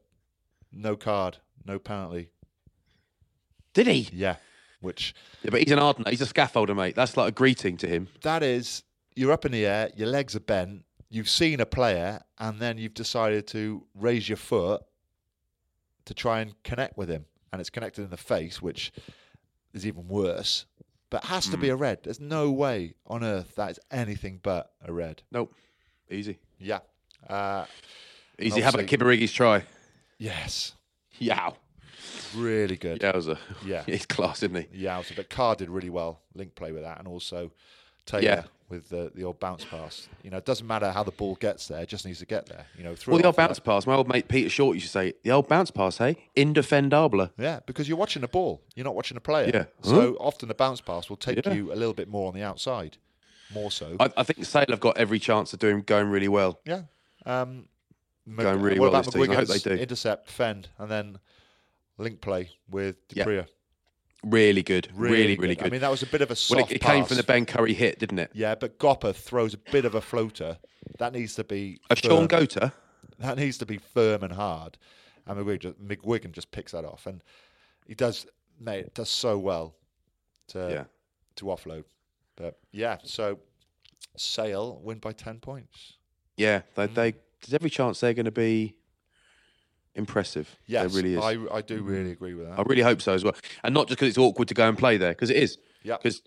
no card, no penalty. Did he? Yeah, which Yeah, but he's an Ardener. He's a scaffolder, mate. That's like a greeting to him. that is you're up in the air, your legs are bent, you've seen a player, and then you've decided to raise your foot to try and connect with him, and it's connected in the face, which is even worse. But it has to Mm. be a red. There's no way on earth that is anything but a red. Nope. Easy. Yeah. Uh, Easy. How about Kibarigi's try? yes. Yow. Really good. Yowza. Yeah. He's class, isn't he? Yeah, so, but Carr did really well. Link play with that, and also Taylor Yeah. With the, the old bounce pass. You know, it doesn't matter how the ball gets there; it just needs to get there. You know, through Well, the old bounce pass. My old mate Peter Short used to say, the old bounce pass, hey? Indefendable. Yeah, because you're watching a ball, you're not watching a player. Yeah. So often the bounce pass will take Yeah. you a little bit more on the outside, more so. I, I think Sale have got every chance of doing going really well. yeah. Um, Going really what well about this. I hope they do. Intercept, fend, and then link play with Yeah. Really good. Really, really, good. good. I mean, that was a bit of a soft well, it, it came from the Ben Curry hit, didn't it? Yeah, but Gopper throws a bit of a floater. That needs to be A Sean. Gota. That needs to be firm and hard. And McGuigan just, McGuigan just picks that off, and he does, mate, does so well to Yeah. to offload. But yeah, so Sale win by ten points. Yeah, they, Mm. they there's every chance they're going to be impressive. Yes, it really is. I I do really agree with that. I really hope so as well, and not just because it's awkward to go and play there, because it is. Yeah, Because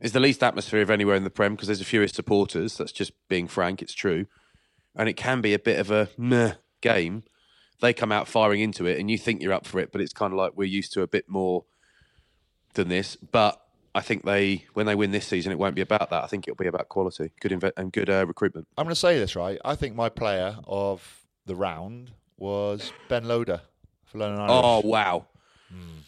it's the least atmosphere of anywhere in the Prem, because there's the fewest supporters. That's just being frank. It's true, and it can be a bit of a meh game. They come out firing into it, and you think you're up for it, but it's kind of like we're used to a bit more than this. But I think they, when they win this season, it won't be about that. I think it'll be about quality, good inve- and good uh, recruitment. I'm going to say this right. I think my player of the round was Ben Loader for London Irish. Oh wow! Hmm.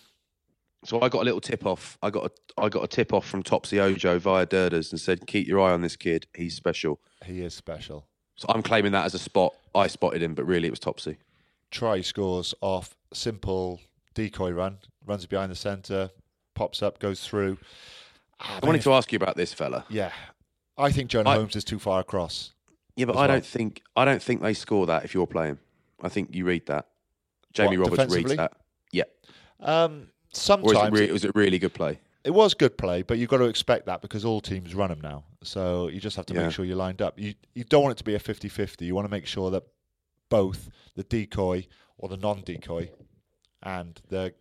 So I got a little tip off. I got a, I got a tip off from Topsy Ojo via Durders and said, "Keep your eye on this kid. He's special." he is special. So I'm claiming that as a spot. I spotted him, but really it was Topsy. try scores off simple decoy run, runs behind the centre, pops up, goes through. Ah, I wanted to ask you about this fella. Yeah, I think Jonah I- Holmes is too far across. Yeah, but I well. don't think I don't think they score that if you're playing. I think you read that. Jamie What, Roberts reads that. Yeah. Um, Or is it, sometimes re- was it really good play? it was good play, but you've got to expect that because all teams run them now. So you just have to Yeah. make sure you're lined up. You you don't want it to be a 50-50. You want to make sure that both the decoy or the non-decoy and the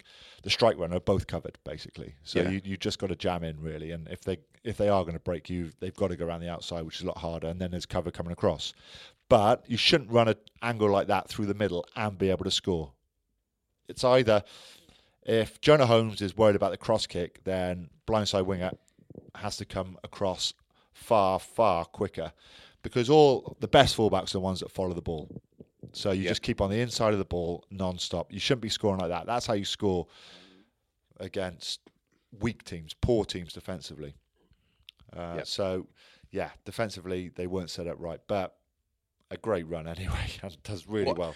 the strike runner are both covered basically. So Yeah. you you just got to jam in really. And if they if they are going to break you, they've got to go around the outside, which is a lot harder. And then there's cover coming across. But you shouldn't run an angle like that through the middle and be able to score. It's either if Jonah Holmes is worried about the cross kick, then blindside winger has to come across far, far quicker because all the best fullbacks are the ones that follow the ball. So you Yeah. just keep on the inside of the ball non-stop. You shouldn't be scoring like that. That's how you score against weak teams, poor teams defensively. Uh, Yep. So, yeah, defensively they weren't set up right, but a great run anyway and does really What- well.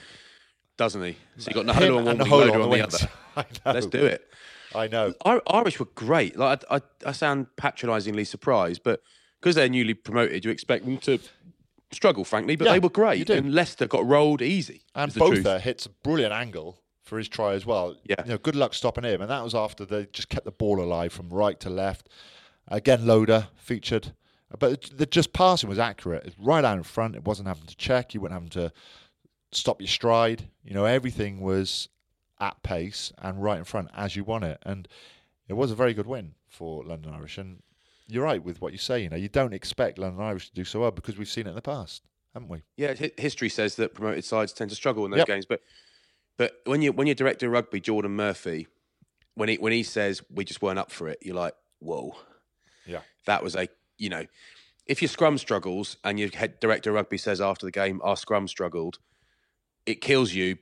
doesn't he? So you got Naholo on one, and Naholo on on the the other. Let's do it. I know. Irish were great. Like I, I, I sound patronisingly surprised, but because they're newly promoted, you expect them to struggle, frankly. But Yeah, they were great, and Leicester got rolled easy. And. Botha hits a brilliant angle for his try as well. Yeah. You know, good luck stopping him. And that was after they just kept the ball alive from right to left. Again, Loader featured. But the just passing was accurate. It's right out in front. It wasn't having to check. You weren't having to stop your stride. You know, everything was at pace and right in front as you want it. And it was a very good win for London Irish. And you're right with what you say. You know, you don't expect London Irish to do so well because we've seen it in the past, haven't we? Yeah, hi- history says that promoted sides tend to struggle in those Yep. games. But but when you when your director of rugby, Geordan Murphy, when he when he says we just weren't up for it, you're like, whoa, Yeah. that was a you know, if your scrum struggles and your head director of rugby says after the game our scrum struggled, it kills you,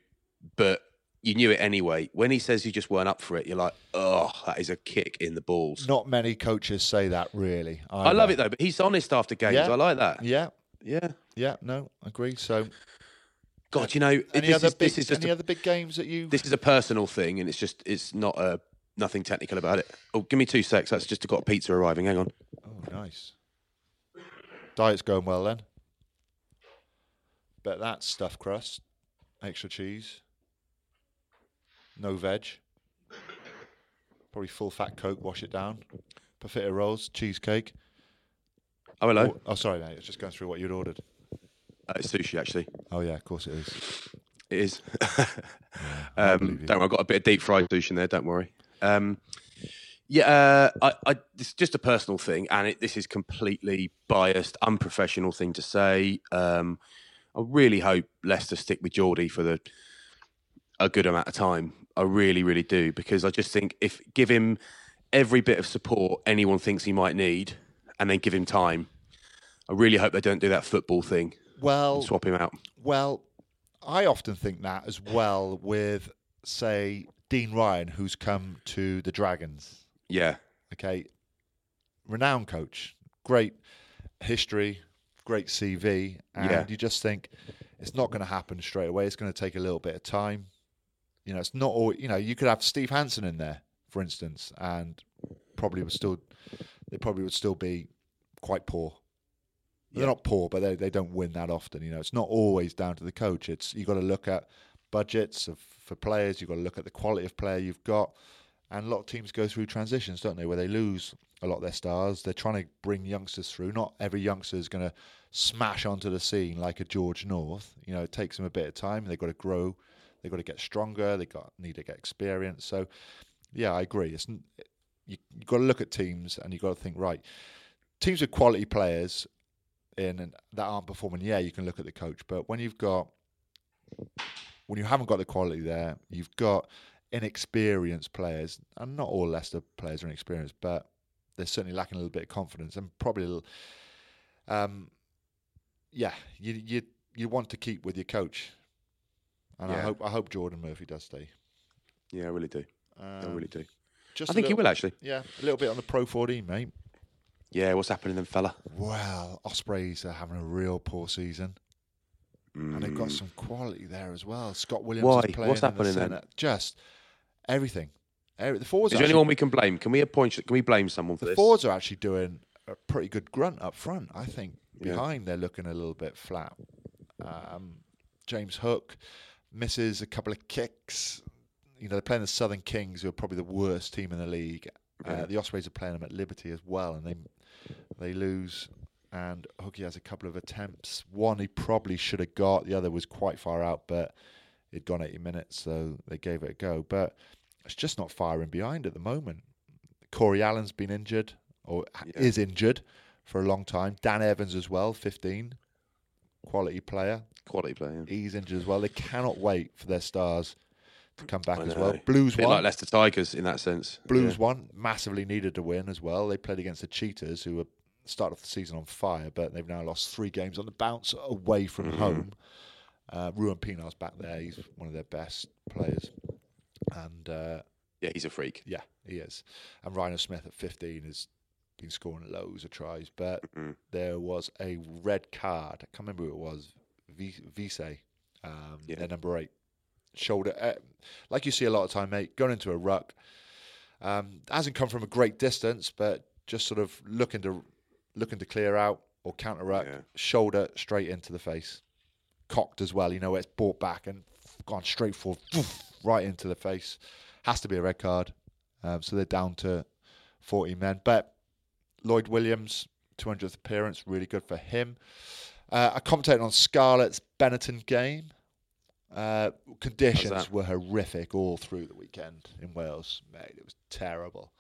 but you knew it anyway. When he says you just weren't up for it, you're like, oh, that is a kick in the balls. Not many coaches say that, really. I love it though, but he's honest after games. Yeah. I like that. Yeah, Yeah. yeah, no, I agree. So, God, you know, any this other is, big, this is just any a other big games that you? this is a personal thing, and it's just it's not a nothing technical about it. Oh, give me two secs. That's just got a pizza arriving. Hang on. Oh, nice. Diet's going well then. Bet that's stuffed crust, extra cheese, no veg, probably full fat Coke. Wash it down. Perfetta rolls, cheesecake. Oh, hello. Oh, oh, sorry, mate. I was just going through what you'd ordered. Uh, it's sushi, actually. Oh yeah, of course it is. It is. um, don't worry, I've got a bit of deep fried sushi in there. Don't worry. Um, yeah, uh, I, I, it's just a personal thing, and it, this is completely biased, unprofessional thing to say. Um, I really hope Leicester stick with Geordie for the a good amount of time. I really, really do, because I just think if give him every bit of support anyone thinks he might need, and then give him time. I really hope they don't do that football thing. Well, swap him out. Well, I often think that as well with, say, Dean Ryan, who's come to the Dragons. Yeah, Okay, renowned coach, great history, great CV, and Yeah. you just think it's not going to happen straight away. It's going to take a little bit of time. You know, it's not all. You know, you could have Steve Hansen in there, for instance, and probably would still, they probably would still be quite poor. They're not poor, but they, they don't win that often. You know, it's not always down to the coach. It's you got to look at budgets of for players. You've got to look at the quality of player you've got, and a lot of teams go through transitions, don't they, where they lose a lot of their stars. They're trying to bring youngsters through. Not every youngster is going to smash onto the scene like a George North. You know, it takes them a bit of time. They've got to grow. They've got to get stronger. They got need to get experience. So, yeah, I agree. It's you, you've got to look at teams and you've got to think right. Teams with quality players in and that aren't performing, yeah, you can look at the coach. But when you've got when you haven't got the quality there, you've got inexperienced players, and not all Leicester players are inexperienced, but they're certainly lacking a little bit of confidence and probably a little. Um, yeah, you you you want to keep with your coach, and I hope I hope Geordan Murphy does stay. yeah, I really do. I Um, really do. Just I think he will actually. Yeah, a little bit on the Pro 14, mate. Yeah, what's happening then, fella? Well, Ospreys are having a real poor season. and they've got Mm. some quality there as well. Scott Williams Why? is playing What's in happening the then? Just everything. Every, the forwards. Is there actually- anyone we can blame? Can we appoint? Can we blame someone for this? the this? forwards are actually doing a pretty good grunt up front. I think Yeah. behind they're looking a little bit flat. Um, James Hook misses a couple of kicks. You know they're playing the Southern Kings, who are probably the worst team in the league. Yeah. Uh, the Ospreys are playing them at Liberty as well, and they they lose. And Hooky has a couple of attempts. One he probably should have got. The other was quite far out, but it'd gone 80 minutes, so they gave it a go. But it's just not firing behind at the moment. Cory Allen's been injured or Yeah. is injured for a long time. Dan Evans as well, 15, quality player. Quality player. yeah. He's injured as well. They cannot wait for their stars to come back as well. Blues won. like Leicester Tigers in that sense. Blues Yeah. won. Massively needed to win as well. They played against the Cheetahs, who were started off the season on fire, but they've now lost three games on the bounce away from Mm-hmm. home. Uh, Ruan Pienaar's back there. He's one of their best players. And uh, Yeah, he's a freak. yeah, he is. And Rhyno Smith at 15 has been scoring loads of tries, but Mhm. there was a red card. I can't remember who it was. V- Vise, um, Yeah. their number eight. shoulder. Uh, like you see a lot of time, mate, going into a ruck. Um, hasn't come from a great distance, but just sort of looking to looking to clear out or counter ruck, Yeah. shoulder straight into the face, cocked as well. You know, where it's brought back and gone straight forward, right into the face. Has to be a red card. Um, so they're down to 40 men. But Lloyd Williams, 200th appearance, really good for him. Uh, I commentated on Scarlets' Benetton game. Uh, conditions were horrific all through the weekend in Wales, mate. It was terrible.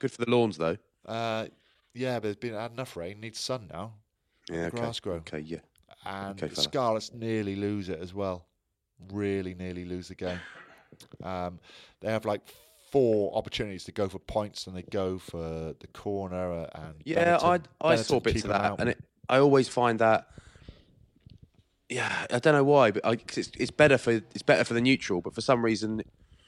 Good for the lawns though. Uh, yeah, but there's been had enough rain. Needs sun now. Yeah, okay. grass grow. Okay, yeah. And Okay. Scarlets nearly lose it as well. Really, nearly lose the game. Um, they have like four opportunities to go for points, and they go for the corner. And Yeah, I Benetton- I saw Benetton bits of that, out. and it, I always find that. Yeah, I don't know why, but I, 'cause it's, it's better for it's better for the neutral. But for some reason,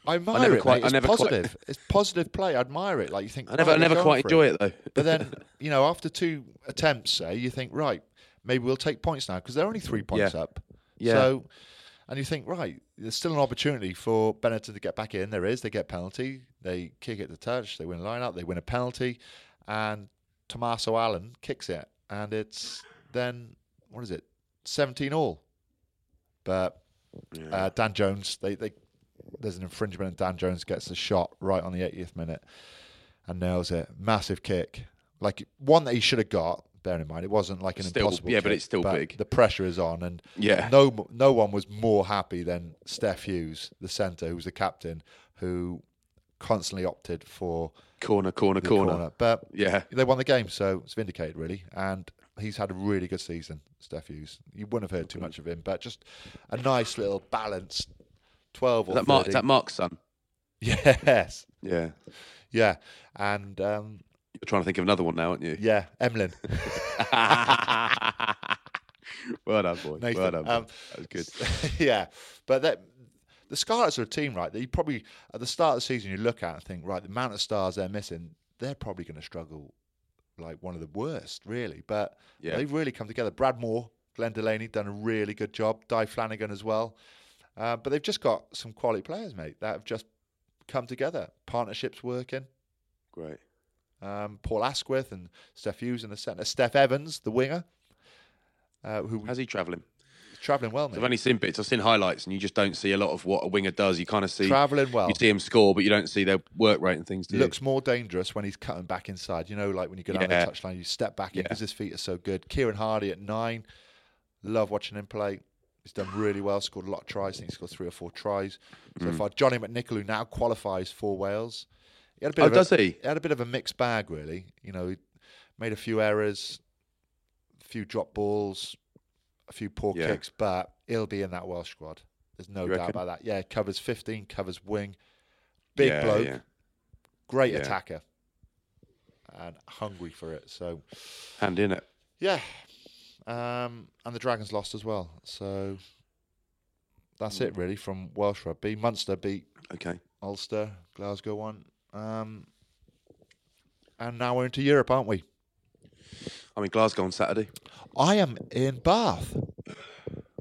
I admire never it. quite- mate. I It's never quite- positive. it's positive play. I admire it. Like you think. I never I never quite enjoy it, though. But then you know, after two attempts, say you think right, maybe we'll take points now because they're only three points Yeah. up. Yeah. So, and you think right, there's still an opportunity for Benetton to get back in. There is. They get penalty. They kick it to touch. They win line out. They win a penalty, and Tommaso Allan kicks it, and it's then what is it, seventeen all. But uh, Dan Jones, they, they there's an infringement, and Dan Jones gets the shot right on the 80th minute and nails it. Massive kick, like one that he should have got. Bear in mind, it wasn't like an Still- impossible. yeah, but it's still big. The pressure is on, and Yeah. no no one was more happy than Steff Hughes, the centre, who was the captain, who constantly opted for corner, corner, the corner. But Yeah. they won the game, so it's vindicated really. And he's had a really good season, Steff Hughes. You wouldn't have heard too much of him, but just a nice little balanced twelve Is or that Mark? 30. Is that Mark's son? Yes, Yeah. yeah, and um, You're trying to think of another one now, aren't you? yeah, Emlyn. well done, boy. Nathan. Well done. boy. Um, that was good. yeah, but that, the Scarlets are a team, right? That you probably at the start of the season you look at and think, right, the amount of stars they're missing, they're probably going to struggle like one of the worst, really. But Yeah. they've really come together. Brad Mooar, Glenn Delaney done a really good job. Dai Flanagan as well. Uh, but they've just got some quality players, mate, that have just come together. Partnerships working. Great. Um, Paul Asquith and Steff Hughes in the centre. Steff Evans, the winger, uh, who How's he travelling? travelling well, mate. I've only seen bits. I've seen highlights, and you just don't see a lot of what a winger does. You kind of see Travelling well. You see him score, but you don't see their work rate and things. Do you? looks more dangerous when he's cutting back inside. You know, like when you go down Yeah. the touchline, you step back in Yeah. because his feet are so good. Kieran Hardy at nine, love watching him play. He's done really well, scored a lot of tries. I think he's scored three or four tries so Mm. far. Johnny McNicholl, who now qualifies for Wales. He had a bit Oh, of a, does he? had a bit of a mixed bag, really. You know, he made a few errors, a few drop balls, a few poor Yeah. kicks, but he'll be in that Welsh squad. There's no doubt about that. Yeah, covers 15, covers wing. Big Yeah, bloke yeah. great attacker and hungry for it. So Hand in it. yeah, um, and the Dragons lost as well. So that's Hmm. it really from Welsh rugby. Munster beat Okay. Ulster, Glasgow won, um, and now we're into Europe, aren't we? I'm in Glasgow on Saturday. I am in Bath.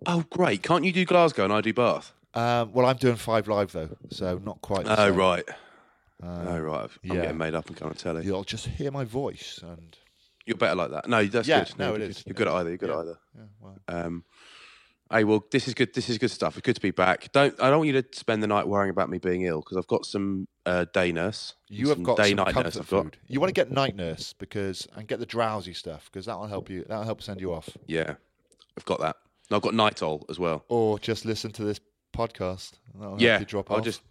Oh, great! Can't you do Glasgow and I do Bath? Um, well, I'm doing five live though, so not quite. Oh, same. right. Um, oh, right. I'm yeah. getting made up and going on telly. You'll just hear my voice and You're better like that. No, that's Yeah, good. no, you're it good. You're good at either. You're good Yeah. at either. yeah, well, Um, hey, well, this is good. This is good stuff. It's good to be back. Don't I don't want you to spend the night worrying about me being ill because I've got some uh, day nurse. You have some got day some night nurse. I've got. food. You want to get night nurse because and get the drowsy stuff because that will help you. That will help send you off. Yeah, I've got that. And I've got Nytol as well. Or just listen to this podcast. That'll help yeah, you drop I'll off. just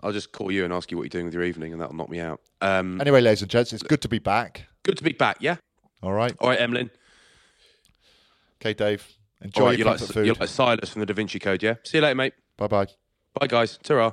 I'll just call you and ask you what you're doing with your evening, and that'll knock me out. Um, Anyway, ladies and gents, it's good to be back. good to be back. Yeah. All right. All right, Emlyn. Okay, Dave. Enjoy right, your you're like, comfort you're food. like Silas from the Da Vinci Code. Yeah. See you later, mate. Bye bye. Bye, guys. Ta